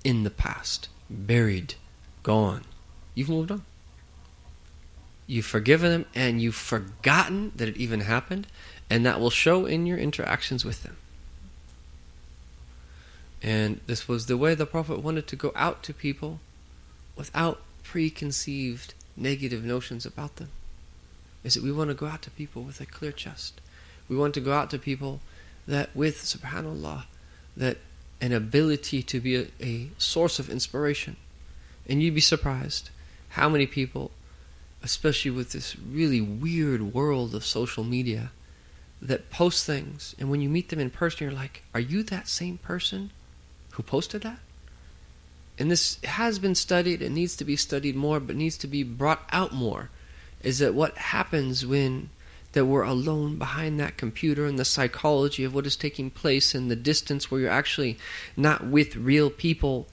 In the past, buried, gone. You've moved on. You've forgiven them, and you've forgotten that it even happened, and that will show in your interactions with them. And this was the way the Prophet wanted to go out to people without preconceived negative notions about them is that we want to go out to people with a clear chest. We want to go out to people that with subhanallah that an ability to be a, a source of inspiration. And you'd be surprised how many people, especially with this really weird world of social media, that post things, and when you meet them in person, you're like, are you that same person who posted that? And this has been studied, it needs to be studied more, but needs to be brought out more. Is that what happens when that we're alone behind that computer and the psychology of what is taking place and the distance where you're actually not with real people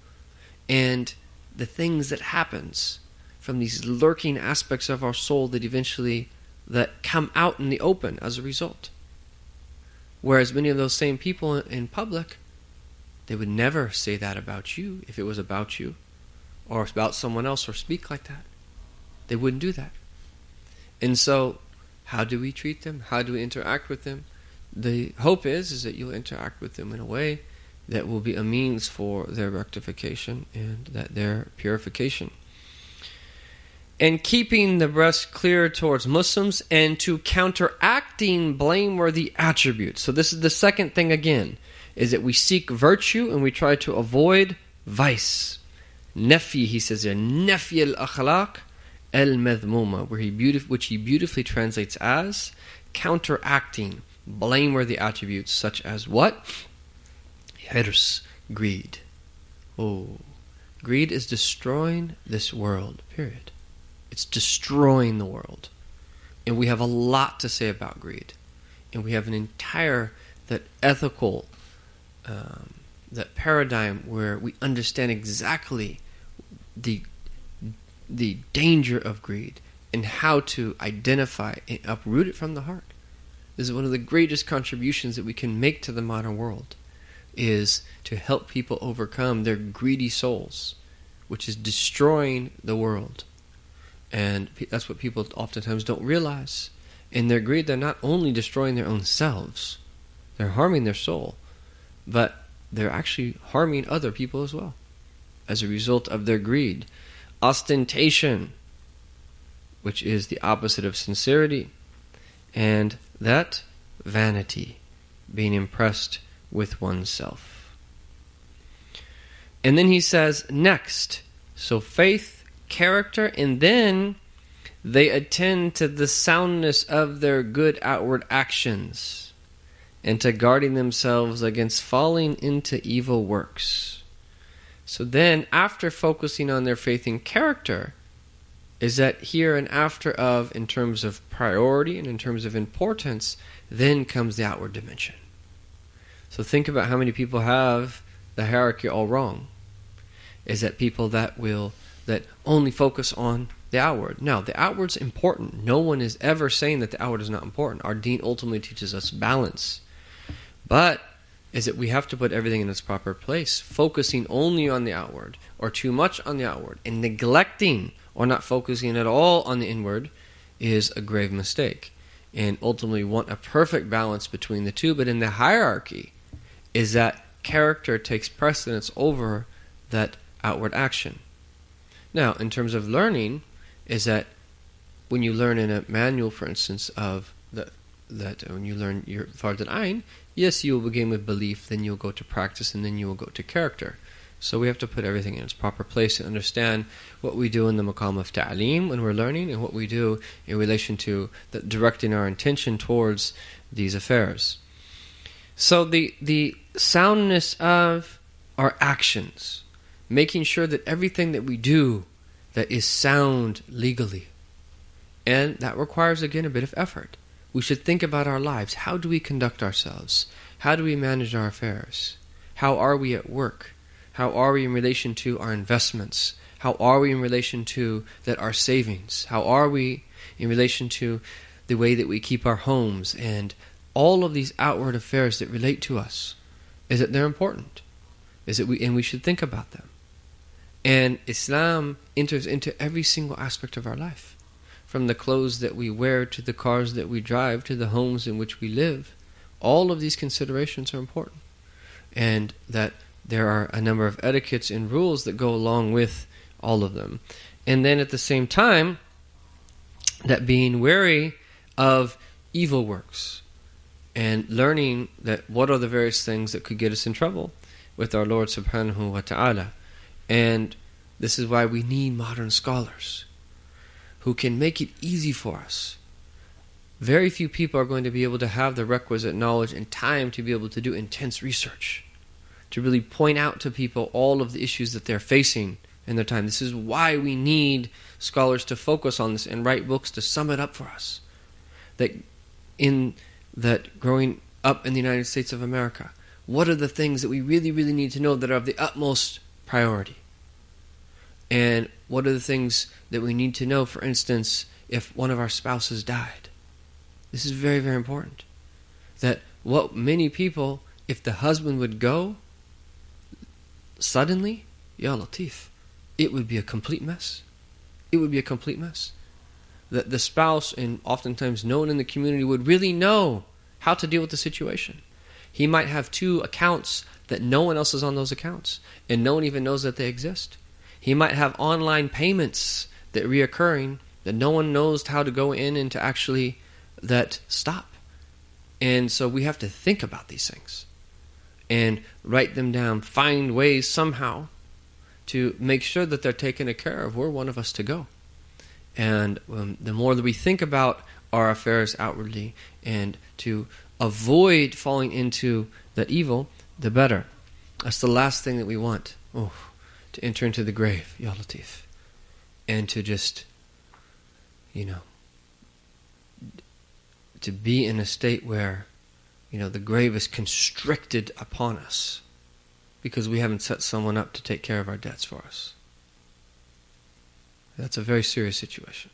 and the things that happens from these lurking aspects of our soul that eventually that come out in the open as a result. Whereas many of those same people in public, they would never say that about you if it was about you or about someone else or speak like that. They wouldn't do that. And so, how do we treat them? How do we interact with them? The hope is is that you'll interact with them in a way that will be a means for their rectification and that their purification and keeping the breast clear towards Muslims and to counteracting blameworthy attributes. So this is the second thing again is that we seek virtue and we try to avoid vice. Nefi, he says here, nefi al akhlaq al where he beautif- which he beautifully translates as counteracting blameworthy attributes such as what? Hirs, greed. Oh, greed is destroying this world. Period. It's destroying the world. And we have a lot to say about greed. And we have an entire that ethical um, that paradigm where we understand exactly the the danger of greed and how to identify and uproot it from the heart. This is one of the greatest contributions that we can make to the modern world is to help people overcome their greedy souls, which is destroying the world. And that's what people oftentimes don't realize. In their greed, they're not only destroying their own selves, they're harming their soul, but they're actually harming other people as well as a result of their greed. Ostentation, which is the opposite of sincerity, and that vanity, being impressed with oneself. And then he says, next, so faith character, and then they attend to the soundness of their good outward actions and to guarding themselves against falling into evil works. So then, after focusing on their faith and character, is that here and after of, in terms of priority and in terms of importance, then comes the outward dimension. So think about how many people have the hierarchy all wrong. Is that people that will that only focus on the outward. Now, the outward's important. No one is ever saying that the outward is not important. Our deen ultimately teaches us balance. But is that we have to put everything in its proper place, focusing only on the outward or too much on the outward and neglecting or not focusing at all on the inward is a grave mistake. And ultimately want a perfect balance between the two, but in the hierarchy is that character takes precedence over that outward action. Now, in terms of learning, is that when you learn in a manual, for instance, of the, that uh, when you learn your Fard Ain, yes, you will begin with belief, then you'll go to practice, and then you will go to character. So we have to put everything in its proper place and understand what we do in the maqam of ta'aleem when we're learning, and what we do in relation to the, directing our intention towards these affairs. So the the soundness of our actions making sure that everything that we do that is sound legally. And that requires again a bit of effort. We should think about our lives. How do we conduct ourselves? How do we manage our affairs? How are we at work? How are we in relation to our investments? How are we in relation to that our savings? How are we in relation to the way that we keep our homes and all of these outward affairs that relate to us? Is that they're important? Is it we and we should think about them. And Islam enters into every single aspect of our life. From the clothes that we wear to the cars that we drive to the homes in which we live. All of these considerations are important. And that there are a number of etiquettes and rules that go along with all of them. And then at the same time, that being wary of evil works and learning that what are the various things that could get us in trouble with our Lord subhanahu wa ta'ala. And this is why we need modern scholars who can make it easy for us very few people are going to be able to have the requisite knowledge and time to be able to do intense research, to really point out to people all of the issues that they're facing in their time. This is why we need scholars to focus on this and write books to sum it up for us. That in that growing up in the United States of America, what are the things that we really, really need to know that are of the utmost priority? And what are the things that we need to know, for instance, if one of our spouses died? This is very, very important. That what many people, if the husband would go suddenly, Ya Latif, it would be a complete mess. It would be a complete mess. That the spouse, and oftentimes no one in the community, would really know how to deal with the situation. He might have two accounts that no one else is on those accounts, and no one even knows that they exist. He might have online payments that reoccurring that no one knows how to go in and to actually that stop. And so we have to think about these things and write them down, find ways somehow to make sure that they're taken care of. We're one of us to go. And um, the more that we think about our affairs outwardly and to avoid falling into that evil, the better. That's the last thing that we want. Oh, to enter into the grave, Ya Latif. And to just, you know, to be in a state where, you know, the grave is constricted upon us because we haven't set someone up to take care of our debts for us. That's a very serious situation.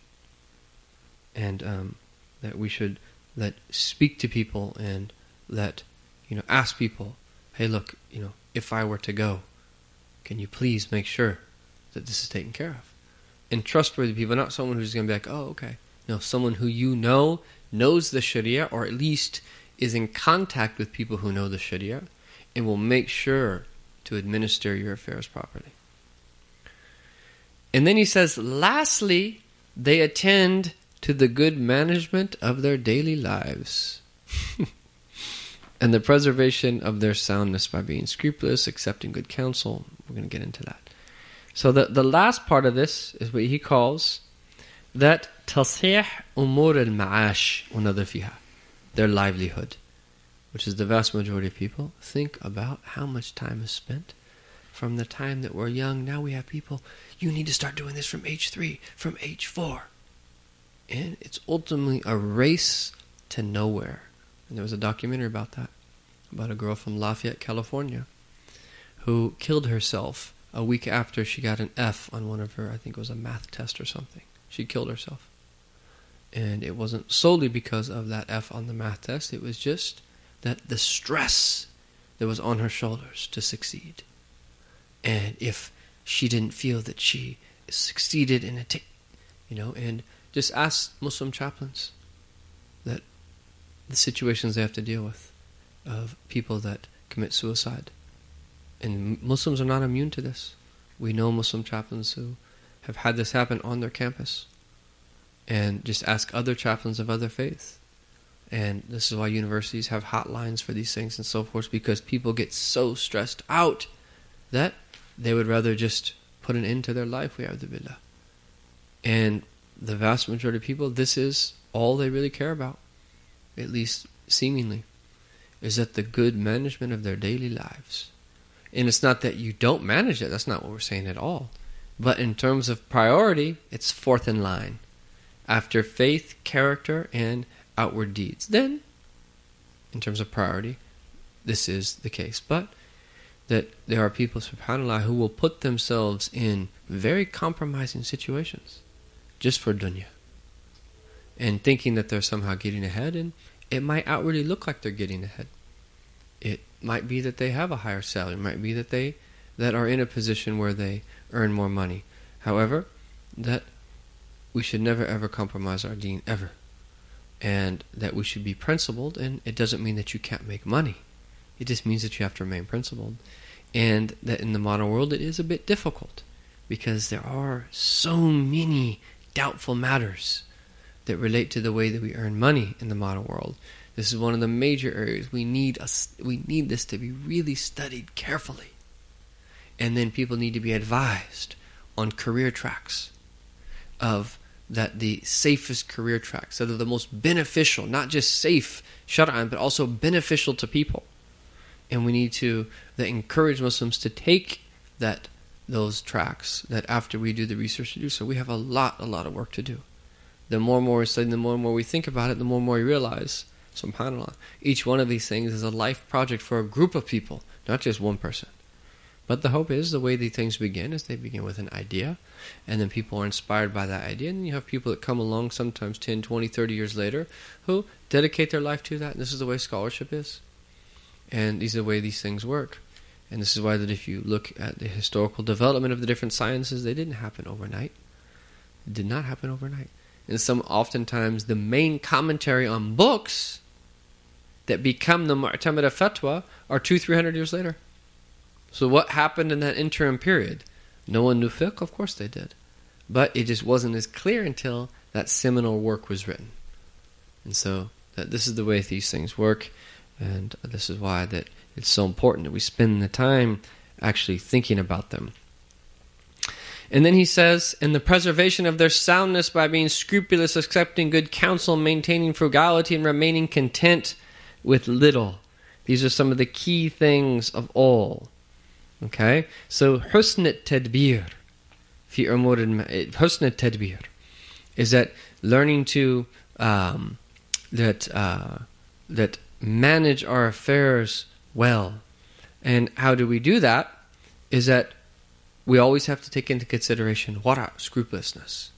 And um, that we should let speak to people and that you know, ask people, hey, look, you know, if I were to go, can you please make sure that this is taken care of? And trustworthy people, not someone who's going to be like, oh, okay. No, someone who you know knows the Sharia or at least is in contact with people who know the Sharia and will make sure to administer your affairs properly. And then he says, lastly, they attend to the good management of their daily lives and the preservation of their soundness by being scrupulous, accepting good counsel. We're going to get into that. So the, the last part of this is what he calls that tashih umur al-ma'ash another fiha, their livelihood which is the vast majority of people, think about how much time is spent from the time that we're young. Now we have people, you need to start doing this from age three, from age four. And it's ultimately a race to nowhere. And there was a documentary about that, about a girl from Lafayette, California, who killed herself a week after she got an F on one of her, I think it was a math test or something. She killed herself. And it wasn't solely because of that F on the math test, it was just that the stress that was on her shoulders to succeed. And if she didn't feel that she succeeded in a, t- you know, and just ask Muslim chaplains that the situations they have to deal with of people that commit suicide. And Muslims are not immune to this. We know Muslim chaplains who have had this happen on their campus. And just ask other chaplains of other faiths and this is why universities have hotlines for these things and so forth, because people get so stressed out that they would rather just put an end to their life. We have the billah. And the vast majority of people, this is all they really care about, at least seemingly, is that the good management of their daily lives. And it's not that you don't manage it, that's not what we're saying at all. But in terms of priority, it's fourth in line. After faith, character, and outward deeds. Then, in terms of priority, this is the case. But that there are people, subhanAllah, who will put themselves in very compromising situations just for dunya. And thinking that they're somehow getting ahead, and it might outwardly look like they're getting ahead. It might be that they have a higher salary. It might be that they that are in a position where they earn more money. However, that we should never ever compromise our deen ever and that we should be principled. And it doesn't mean that you can't make money. It just means that you have to remain principled. And that in the modern world it is a bit difficult because there are so many doubtful matters that relate to the way that we earn money in the modern world. This is one of the major areas we need us we need this to be really studied carefully. And then people need to be advised on career tracks of that the safest career tracks, that are the most beneficial, not just safe, shar'an, but also beneficial to people. And we need to encourage Muslims to take that those tracks that after we do the research to do so. We have a lot, a lot of work to do. The more and more we study, the more and more we think about it, the more and more we realize, subhanAllah, each one of these things is a life project for a group of people, not just one person. But the hope is the way these things begin is they begin with an idea, and then people are inspired by that idea, and you have people that come along sometimes 10, 20, 30 years later who dedicate their life to that. And this is the way scholarship is. And these are the way these things work. And this is why that if you look at the historical development of the different sciences, they didn't happen overnight. It did not happen overnight. And some oftentimes the main commentary on books that become the Mu'tamada Fatwa are two, three hundred years later. So what happened in that interim period? No one knew fiqh? Of course they did. But it just wasn't as clear until that seminal work was written. And so that this is the way these things work, and this is why that it's so important that we spend the time actually thinking about them. And then he says, in the preservation of their soundness by being scrupulous, accepting good counsel, maintaining frugality, and remaining content with little. These are some of the key things of all. Okay? So, husn tadbir fi umur husn tadbir is that learning to um, that uh, that manage our affairs well. And how do we do that? Is that we always have to take into consideration wara, scrupulousness,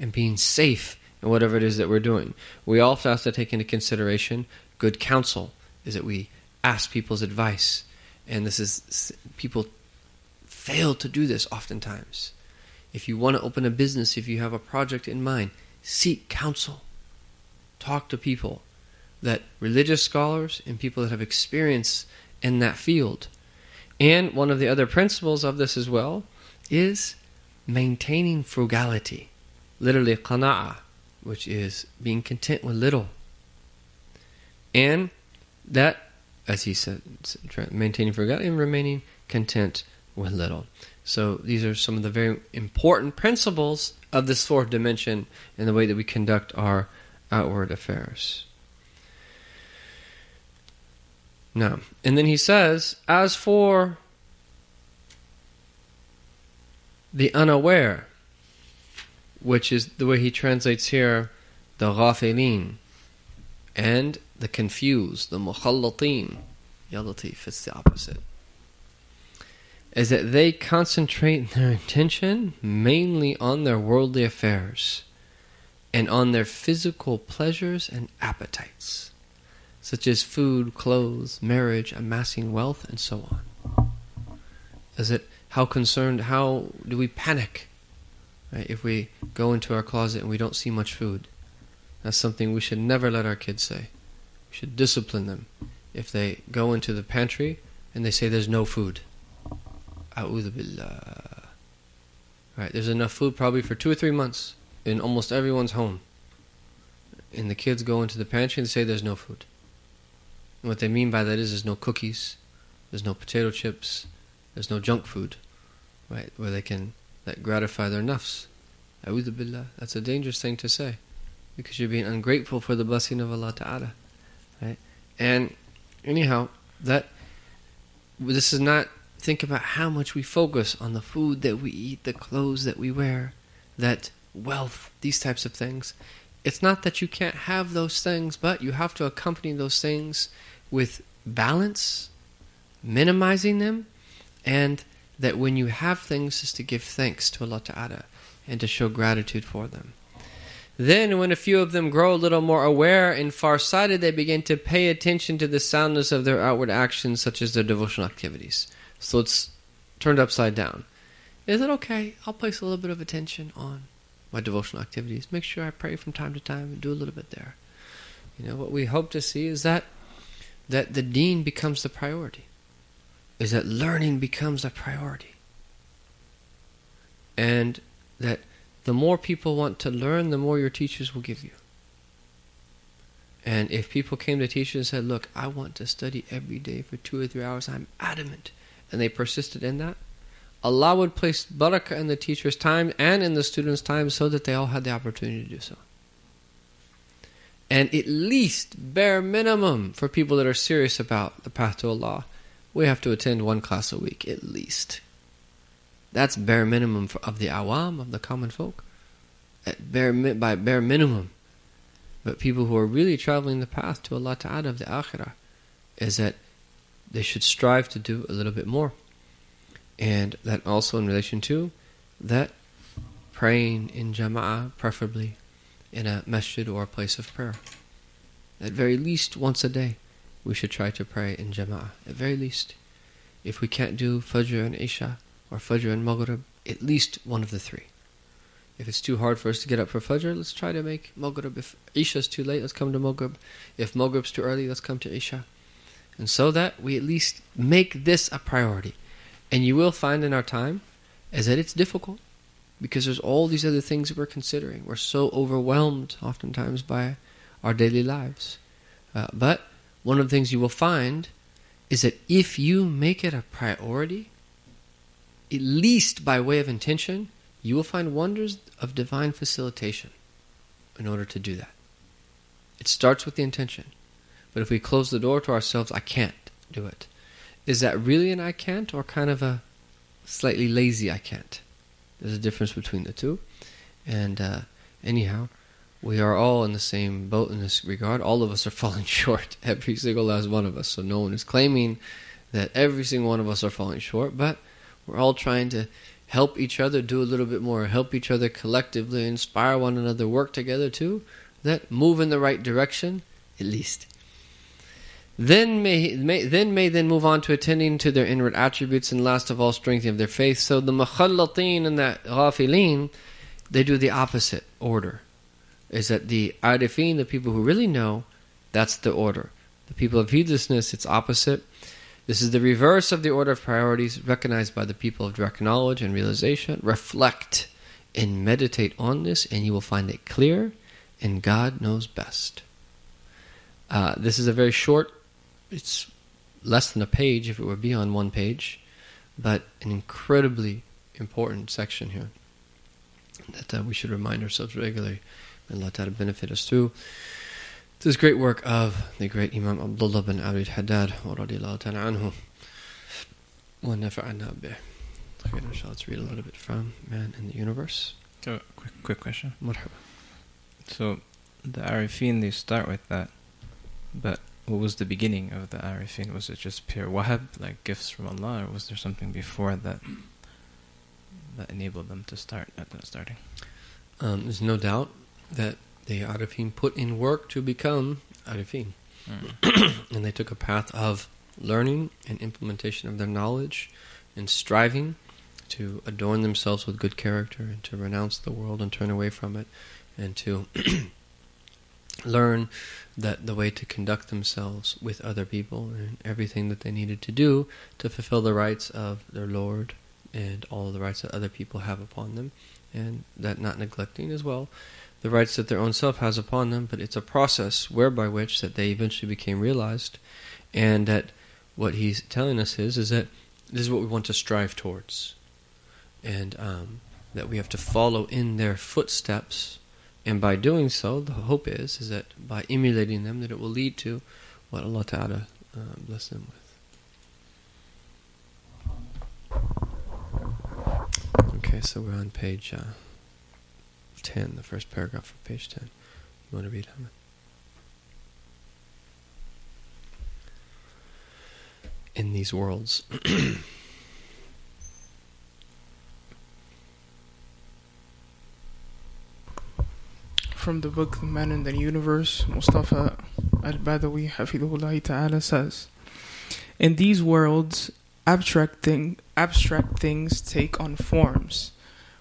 and being safe in whatever it is that we're doing. We also have to take into consideration good counsel, is that we ask people's advice and this is people fail to do this oftentimes. If you want to open a business, if you have a project in mind, seek counsel. Talk to people that religious scholars and people that have experience in that field. And one of the other principles of this as well is maintaining frugality. Literally qana'a, which is being content with little. And that as he said, maintaining frugality and remaining content with little. So these are some of the very important principles of this fourth dimension in the way that we conduct our outward affairs. Now, and then he says, as for the unaware, which is the way he translates here, the ghafilin, and the confused, the mukhallatin. Ya Latif, it's the opposite. Is that they concentrate their attention mainly on their worldly affairs and on their physical pleasures and appetites, such as food, clothes, marriage, amassing wealth, and so on. Is it how concerned, how do we panic right, if we go into our closet and we don't see much food? That's something we should never let our kids say We should discipline them if they go into the pantry and they say there's no food. Billah. Right, there's enough food probably for two or three months in almost everyone's home. And the kids go into the pantry and say there's no food. And what they mean by that is there's no cookies, there's no potato chips, there's no junk food, right, where they can that gratify their nafs. A'udhu billah. That's a dangerous thing to say because you're being ungrateful for the blessing of Allah Ta'ala. Right? And anyhow, that this is not think about how much we focus on the food that we eat, the clothes that we wear, that wealth, these types of things. It's not that you can't have those things, but you have to accompany those things with balance, minimizing them, and that when you have things, is to give thanks to Allah Ta'ala and to show gratitude for them. Then, when a few of them grow a little more aware and far-sighted, they begin to pay attention to the soundness of their outward actions, such as their devotional activities. So it's turned upside down. Is it okay? I'll place a little bit of attention on my devotional activities. Make sure I pray from time to time and do a little bit there. You know what we hope to see is that that the deen becomes the priority. Is that learning becomes a priority. And that the more people want to learn, the more your teachers will give you. And if people came to teachers and said, Look, I want to study every day for two or three hours, I'm adamant, and they persisted in that, Allah would place barakah in the teacher's time and in the student's time so that they all had the opportunity to do so. And at least, bare minimum, for people that are serious about the path to Allah, we have to attend one class a week, at least. That's bare minimum for, of the awam, of the common folk. At bare, by bare minimum. But people who are really traveling the path to Allah Ta'ala of the Akhirah is that they should strive to do a little bit more. And that also in relation to that praying in jama'ah, preferably in a masjid or a place of prayer. At very least once a day, we should try to pray in jama'ah. At very least. If we can't do Fajr and Isha, or Fajr and Maghrib, at least one of the three. If it's too hard for us to get up for Fajr, let's try to make Maghrib. If Isha's too late, let's come to Maghrib. If Maghrib's too early, let's come to Isha. And so that we at least make this a priority. And you will find in our time is that it's difficult because there's all these other things that we're considering. We're so overwhelmed oftentimes by our daily lives. Uh, but one of the things you will find is that if you make it a priority, at least by way of intention, you will find wonders of divine facilitation in order to do that. It starts with the intention. But if we close the door to ourselves, I can't do it. Is that really an I can't or kind of a slightly lazy I can't? There's a difference between the two. And uh, anyhow, we are all in the same boat in this regard. All of us are falling short, every single last one of us. So no one is claiming that every single one of us are falling short, but we're all trying to help each other do a little bit more, help each other collectively, inspire one another, work together too, that move in the right direction, at least. Then may, may, then may then move on to attending to their inward attributes and last of all strengthening of their faith. So the mukhallatin and the ghafilin, they do the opposite order. Is that the arifin, the people who really know, that's the order. The people of heedlessness, it's opposite. This is the reverse of the order of priorities recognized by the people of direct knowledge and realization. Reflect and meditate on this, and you will find it clear, and God knows best. Uh, this is a very short it's less than a page if it were beyond one page, but an incredibly important section here that uh, we should remind ourselves regularly and let that benefit us through. This great work of the great Imam Abdullah bin Arid Haddad anhu. ونفعنا به. Okay, inshallah, let's read a little bit from Man in the Universe. So, quick, quick question. Marhaba. So, the Arifin, they start with that, but what was the beginning of the Arifin? Was it just pure Wahab, like gifts from Allah, or was there something before that that enabled them to start at that starting? Um, there's no doubt that the Arifin put in work to become Arifin. Mm. and they took a path of learning and implementation of their knowledge and striving to adorn themselves with good character and to renounce the world and turn away from it and to learn that the way to conduct themselves with other people and everything that they needed to do to fulfill the rights of their Lord and all the rights that other people have upon them, and that not neglecting as well the rights that their own self has upon them, but it's a process whereby which that they eventually became realized, and that what he's telling us is is that this is what we want to strive towards, and um, that we have to follow in their footsteps and by doing so, the hope is is that by emulating them, that it will lead to what Allah Ta'ala uh, bless them with. Okay, so we're on page uh, 10, the first paragraph of page 10. You want to read, Hamid? In these worlds. from the book The Man in the Universe, Mustafa al-Badawi Hafidullah Ta'ala says, In these worlds, abstract, thing, abstract things take on forms,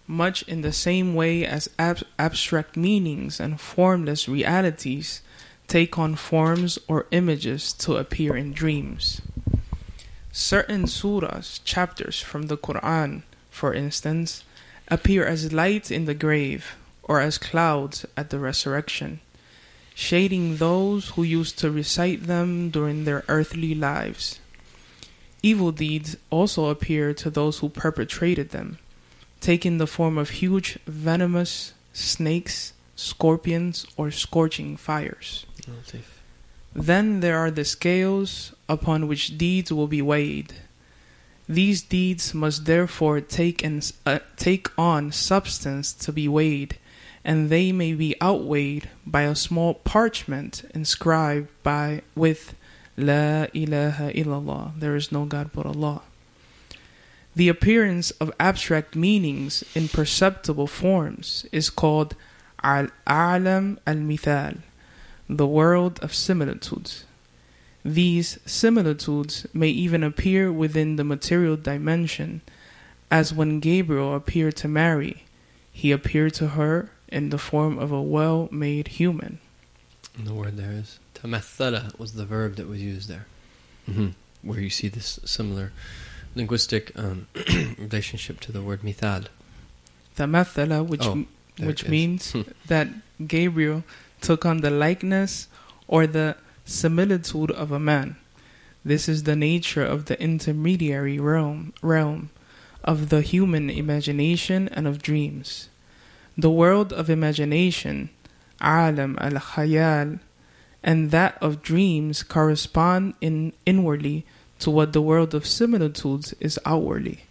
much in the same way as ab- abstract meanings and formless realities take on forms or images to appear in dreams. Certain surahs, chapters from the Quran, for instance, appear as light in the grave or as clouds at the resurrection, shading those who used to recite them during their earthly lives. Evil deeds also appear to those who perpetrated them, taking the form of huge venomous snakes, scorpions, or scorching fires. Then there are the scales upon which deeds will be weighed. These deeds must therefore take, in, uh, take on substance to be weighed, and they may be outweighed by a small parchment inscribed by with La ilaha illallah, there is no God but Allah. The appearance of abstract meanings in perceptible forms is called al-a'lam al-mithal, the world of similitudes. These similitudes may even appear within the material dimension, as when Gabriel appeared to Mary, he appeared to her in the form of a well made human. And the word there is tamathala was the verb that was used there, mm-hmm. where you see this similar linguistic um, relationship to the word mithal. Tamathala, which Oh, which means that Gabriel took on the likeness or the similitude of a man. This is the nature of the intermediary realm, realm of the human imagination and of dreams. The world of imagination, alam al khayal, and that of dreams correspond in inwardly to what the world of similitudes is outwardly.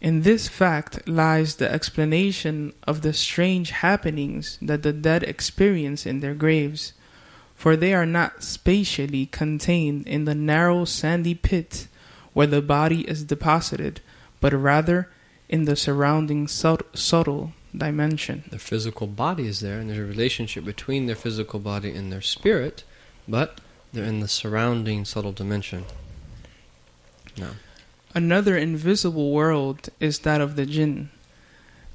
In this fact lies the explanation of the strange happenings that the dead experience in their graves, for they are not spatially contained in the narrow sandy pit where the body is deposited, but rather in the surrounding sub- subtle dimension. Their physical body is there, and there's a relationship between their physical body and their spirit, but they're in the surrounding subtle dimension. No. Another invisible world is that of the jinn.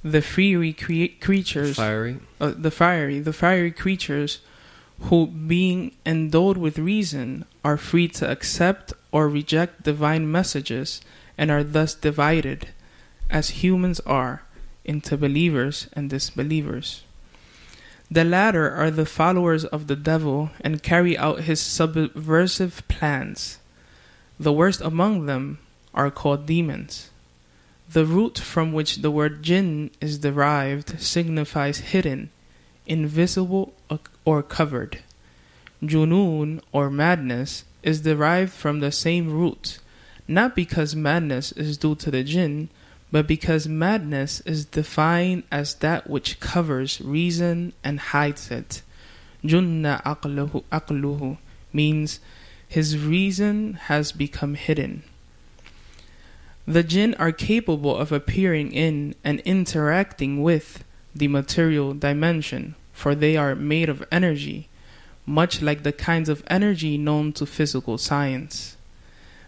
The fiery crea- creatures Fiery. uh, the fiery, the fiery creatures who, being endowed with reason, are free to accept or reject divine messages and are thus divided, as humans are, into believers and disbelievers. The latter are the followers of the devil and carry out his subversive plans. The worst among them are called demons. The root from which the word jinn is derived signifies hidden, invisible, or covered. Junoon, or madness, is derived from the same root, not because madness is due to the jinn, but because madness is defined as that which covers reason and hides it. Junna aqluhu, means his reason has become hidden. The jinn are capable of appearing in and interacting with the material dimension, for they are made of energy, much like the kinds of energy known to physical science.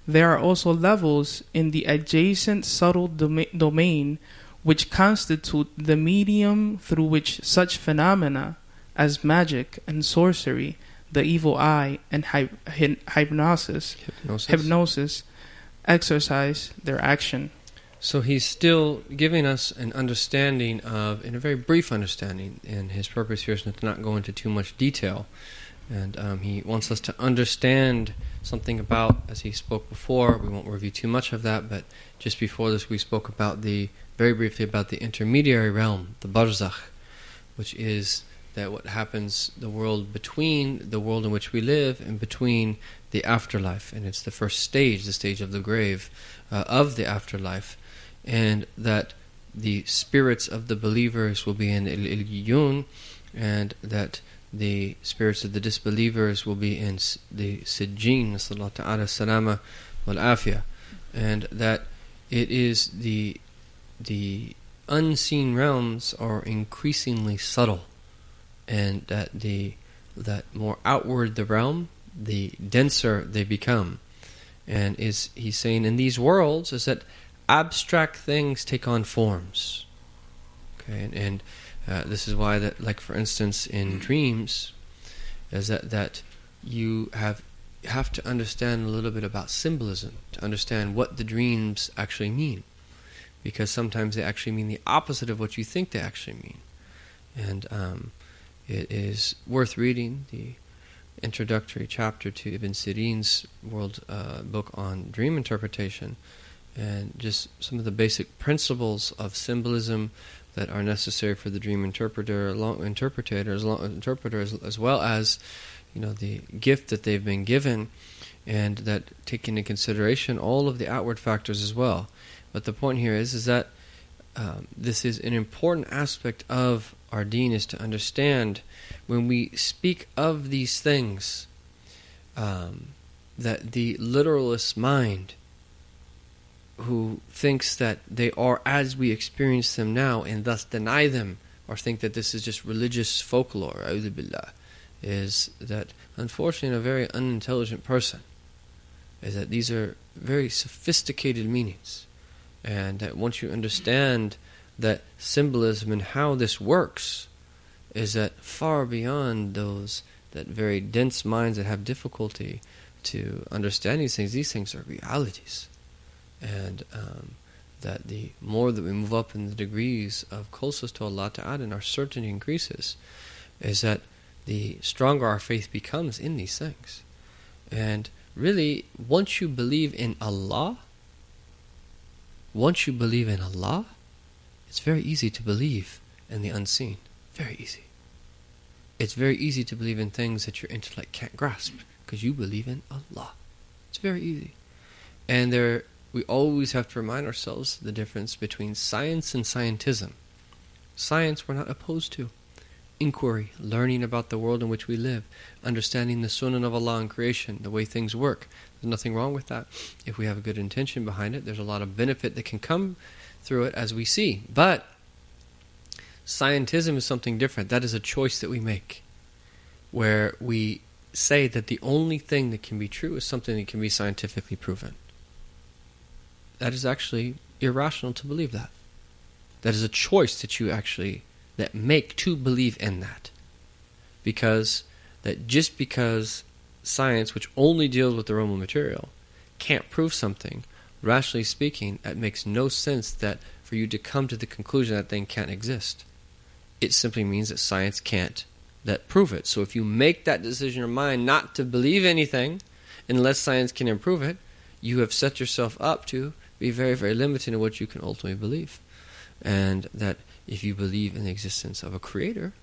There are also levels in the adjacent subtle doma- domain which constitute the medium through which such phenomena as magic and sorcery, the evil eye, and hy- hy- hypnosis, Hypnosis. hypnosis exercise their action. So he's still giving us an understanding of, in a very brief understanding, and his purpose here is not to not go into too much detail. And um, he wants us to understand something about, as he spoke before, we won't review too much of that, but just before this we spoke about the, very briefly about the intermediary realm, the barzakh, which is that what happens, the world between the world in which we live and between the afterlife. And it's the first stage, the stage of the grave, uh, of the afterlife and that the spirits of the believers will be in il Illiyun, and that the spirits of the disbelievers will be in the ta'ala salama wal afia, and that it is the the unseen realms are increasingly subtle, and that the that more outward the realm, the denser they become, and is he's saying in these worlds is that abstract things take on forms. Okay, and, and uh, this is why that, like for instance, in dreams, is that that you have have to understand a little bit about symbolism to understand what the dreams actually mean, because sometimes they actually mean the opposite of what you think they actually mean, and um, it is worth reading the introductory chapter to Ibn Sirin's world uh, book on dream interpretation, and just some of the basic principles of symbolism that are necessary for the dream interpreter, along, interpreter, as, well as you know the gift that they've been given, and that take into consideration all of the outward factors as well. But the point here is is that um, this is an important aspect of our deen is to understand when we speak of these things um, that the literalist mind who thinks that they are as we experience them now and thus deny them or think that this is just religious folklore, billah, is that unfortunately a very unintelligent person is that these are very sophisticated meanings. And that once you understand that symbolism and how this works is that far beyond those that very dense minds that have difficulty to understand these things these things are realities and um, that the more that we move up in the degrees of closeness to Allah Ta'ala and our certainty increases, is that the stronger our faith becomes in these things. And really, once you believe in Allah, once you believe in Allah, it's very easy to believe in the unseen. Very easy. It's very easy to believe in things that your intellect can't grasp because you believe in Allah. It's very easy. And there we always have to remind ourselves the difference between science and scientism. Science we're not opposed to. Inquiry, learning about the world in which we live, understanding the sunnah of Allah in creation, the way things work. There's nothing wrong with that. If we have a good intention behind it, there's a lot of benefit that can come through it as we see. But scientism is something different. That is a choice that we make, where we say that the only thing that can be true is something that can be scientifically proven that is actually irrational to believe that. That is a choice that you actually that make to believe in that. Because that just because science, which only deals with the of material, can't prove something, rationally speaking, it makes no sense that for you to come to the conclusion that thing can't exist. It simply means that science can't that prove it. So if you make that decision in your mind not to believe anything unless science can improve it, you have set yourself up to be very, very limited in what you can ultimately believe. And that if you believe in the existence of a creator,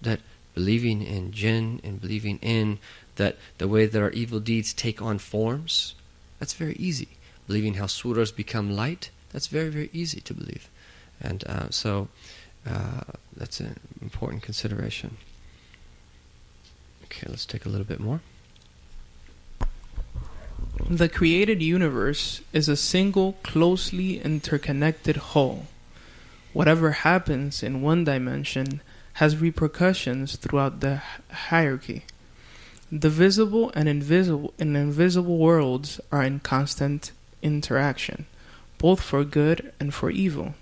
that believing in jinn and believing in that the way that our evil deeds take on forms, that's very easy. Believing how surahs become light, that's very, very easy to believe. And uh, so uh, that's an important consideration. Okay, let's take a little bit more. The created universe is a single, closely interconnected whole. Whatever happens in one dimension has repercussions throughout the hierarchy. The visible and invisible and invisible worlds are in constant interaction, both for good and for evil.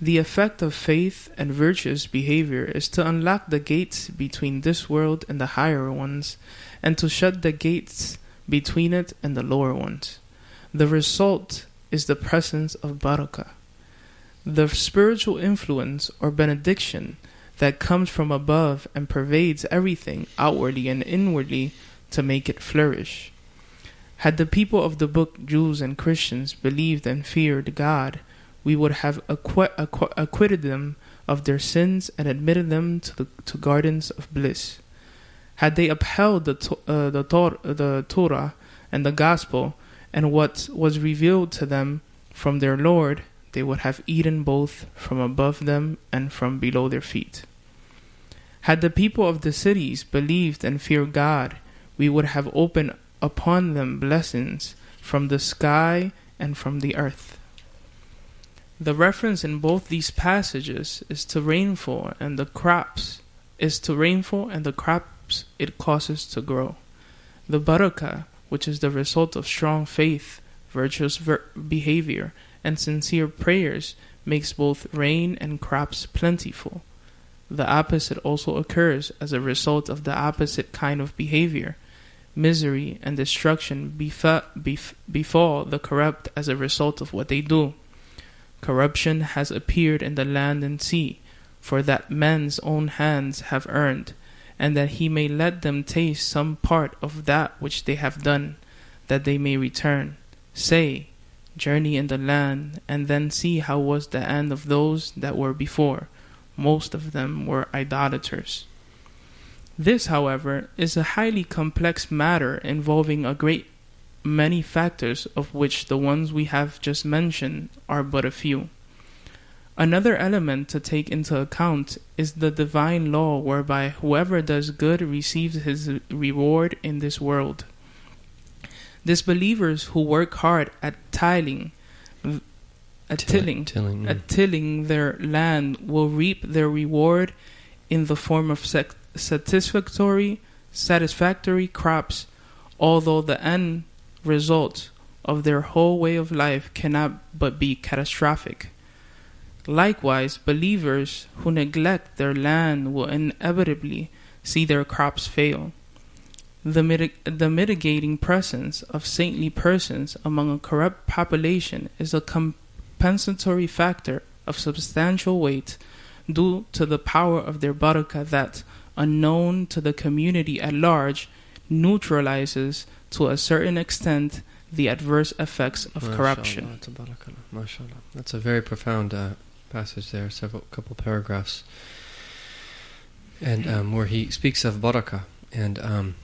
The effect of faith and virtuous behavior is to unlock the gates between this world and the higher ones, and to shut the gates between it and the lower ones. The result is the presence of barakah, the spiritual influence or benediction that comes from above and pervades everything outwardly and inwardly to make it flourish. Had the people of the book, Jews and Christians, believed and feared God, we would have acqu- acqu- acquitted them of their sins and admitted them to the to gardens of bliss. Had they upheld the, uh, the, Tor- the Torah and the Gospel and what was revealed to them from their Lord, they would have eaten both from above them and from below their feet. Had the people of the cities believed and feared God, we would have opened upon them blessings from the sky and from the earth. The reference in both these passages is to rainfall and the crops, is to rainfall and the crop it causes to grow. The barakah, which is the result of strong faith, virtuous ver- behavior, and sincere prayers, makes both rain and crops plentiful. The opposite also occurs as a result of the opposite kind of behavior. Misery and destruction befa- bef- befall the corrupt as a result of what they do. Corruption has appeared in the land and sea, for that men's own hands have earned and that he may let them taste some part of that which they have done, that they may return. Say, Journey in the land, and then see how was the end of those that were before. Most of them were idolaters. This, however, is a highly complex matter involving a great many factors, of which the ones we have just mentioned are but a few. Another element to take into account is the divine law whereby whoever does good receives his reward in this world. Disbelievers who work hard at tiling, at tilling, tilling, at tilling their land will reap their reward in the form of satisfactory, satisfactory crops, although the end result of their whole way of life cannot but be catastrophic. Likewise, believers who neglect their land will inevitably see their crops fail. The, mitig- the mitigating presence of saintly persons among a corrupt population is a compensatory factor of substantial weight due to the power of their barakah that, unknown to the community at large, neutralizes to a certain extent the adverse effects of corruption. That's a very profound uh, passage there, several couple paragraphs. And um, where he speaks of baraka, And um,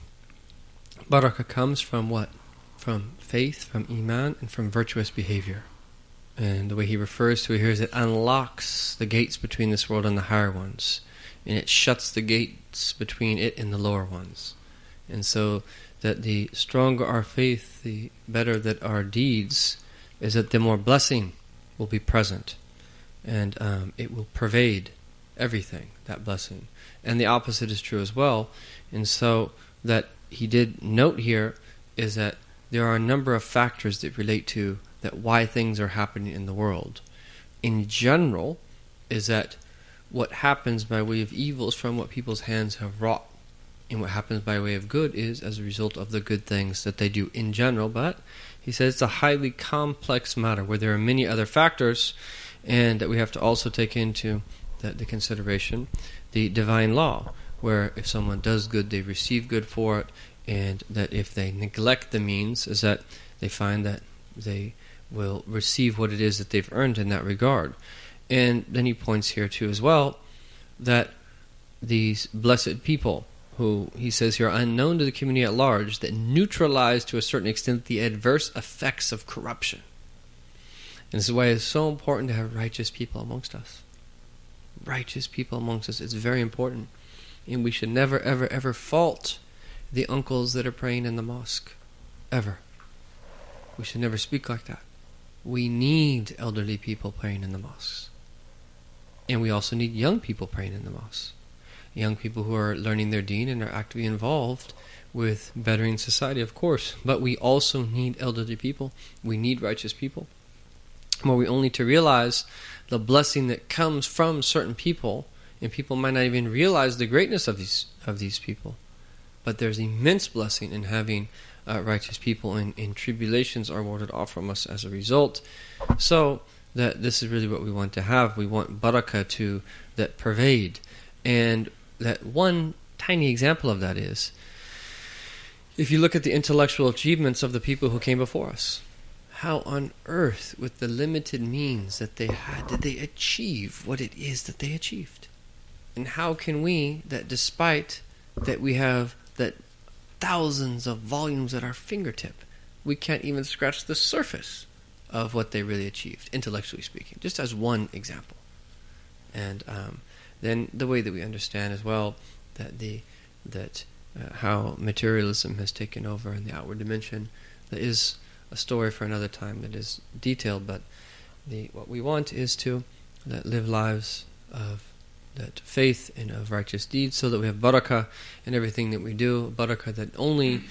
barakah comes from what? From faith, from iman, and from virtuous behavior. And the way he refers to it here is it unlocks the gates between this world and the higher ones. And it shuts the gates between it and the lower ones. And so that the stronger our faith, the better that our deeds, is that the more blessing will be present. And um, it will pervade everything, that blessing. And the opposite is true as well. And so that he did note here is that there are a number of factors that relate to that why things are happening in the world. In general, is that what happens by way of evil is from what people's hands have wrought. And what happens by way of good is as a result of the good things that they do in general. But he says it's a highly complex matter where there are many other factors and that we have to also take into the, the consideration the divine law, where if someone does good, they receive good for it, and that if they neglect the means, is that they find that they will receive what it is that they've earned in that regard. And then he points here too as well that these blessed people who he says here are unknown to the community at large that neutralize to a certain extent the adverse effects of corruption. And this is why it's so important to have righteous people amongst us. Righteous people amongst us. It's very important. And we should never, ever, ever fault the uncles that are praying in the mosque. Ever. We should never speak like that. We need elderly people praying in the mosques. And we also need young people praying in the mosques. Young people who are learning their deen and are actively involved with bettering society, of course. But we also need elderly people. We need righteous people. Where we only to realize the blessing that comes from certain people, and people might not even realize the greatness of these of these people. But there's immense blessing in having uh, righteous people, and, and tribulations are warded off from us as a result. So that this is really what we want to have. We want barakah to that pervade, and that one tiny example of that is if you look at the intellectual achievements of the people who came before us. How on earth, with the limited means that they had, did they achieve what it is that they achieved? And how can we, that despite that we have that thousands of volumes at our fingertip, we can't even scratch the surface of what they really achieved, intellectually speaking, just as one example. And um, then the way that we understand as well that the that uh, how materialism has taken over in the outward dimension that is a story for another time that is detailed, but the what we want is to live lives of that faith and of righteous deeds so that we have barakah in everything that we do, barakah that only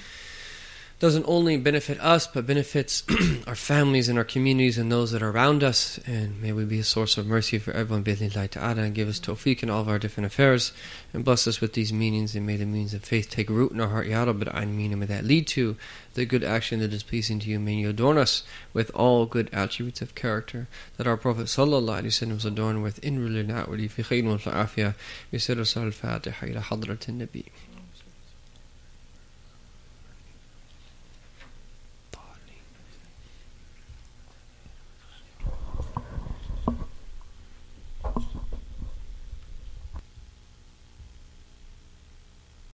doesn't only benefit us, but benefits our families and our communities and those that are around us. And may we be a source of mercy for everyone, bi'idhnillahi ta'ala, and give us tawfiq in all of our different affairs, and bless us with these meanings, and may the means of faith take root in our heart, Ya Rabbil Alameen, and may that lead to the good action that is pleasing to you. May you adorn us with all good attributes of character that our Prophet sallallahu alaihi wasallam was adorned with, inwardly and outwardly, fi khayrin wa fi afiyah. We said al-Fatiha ila hadratin nabi.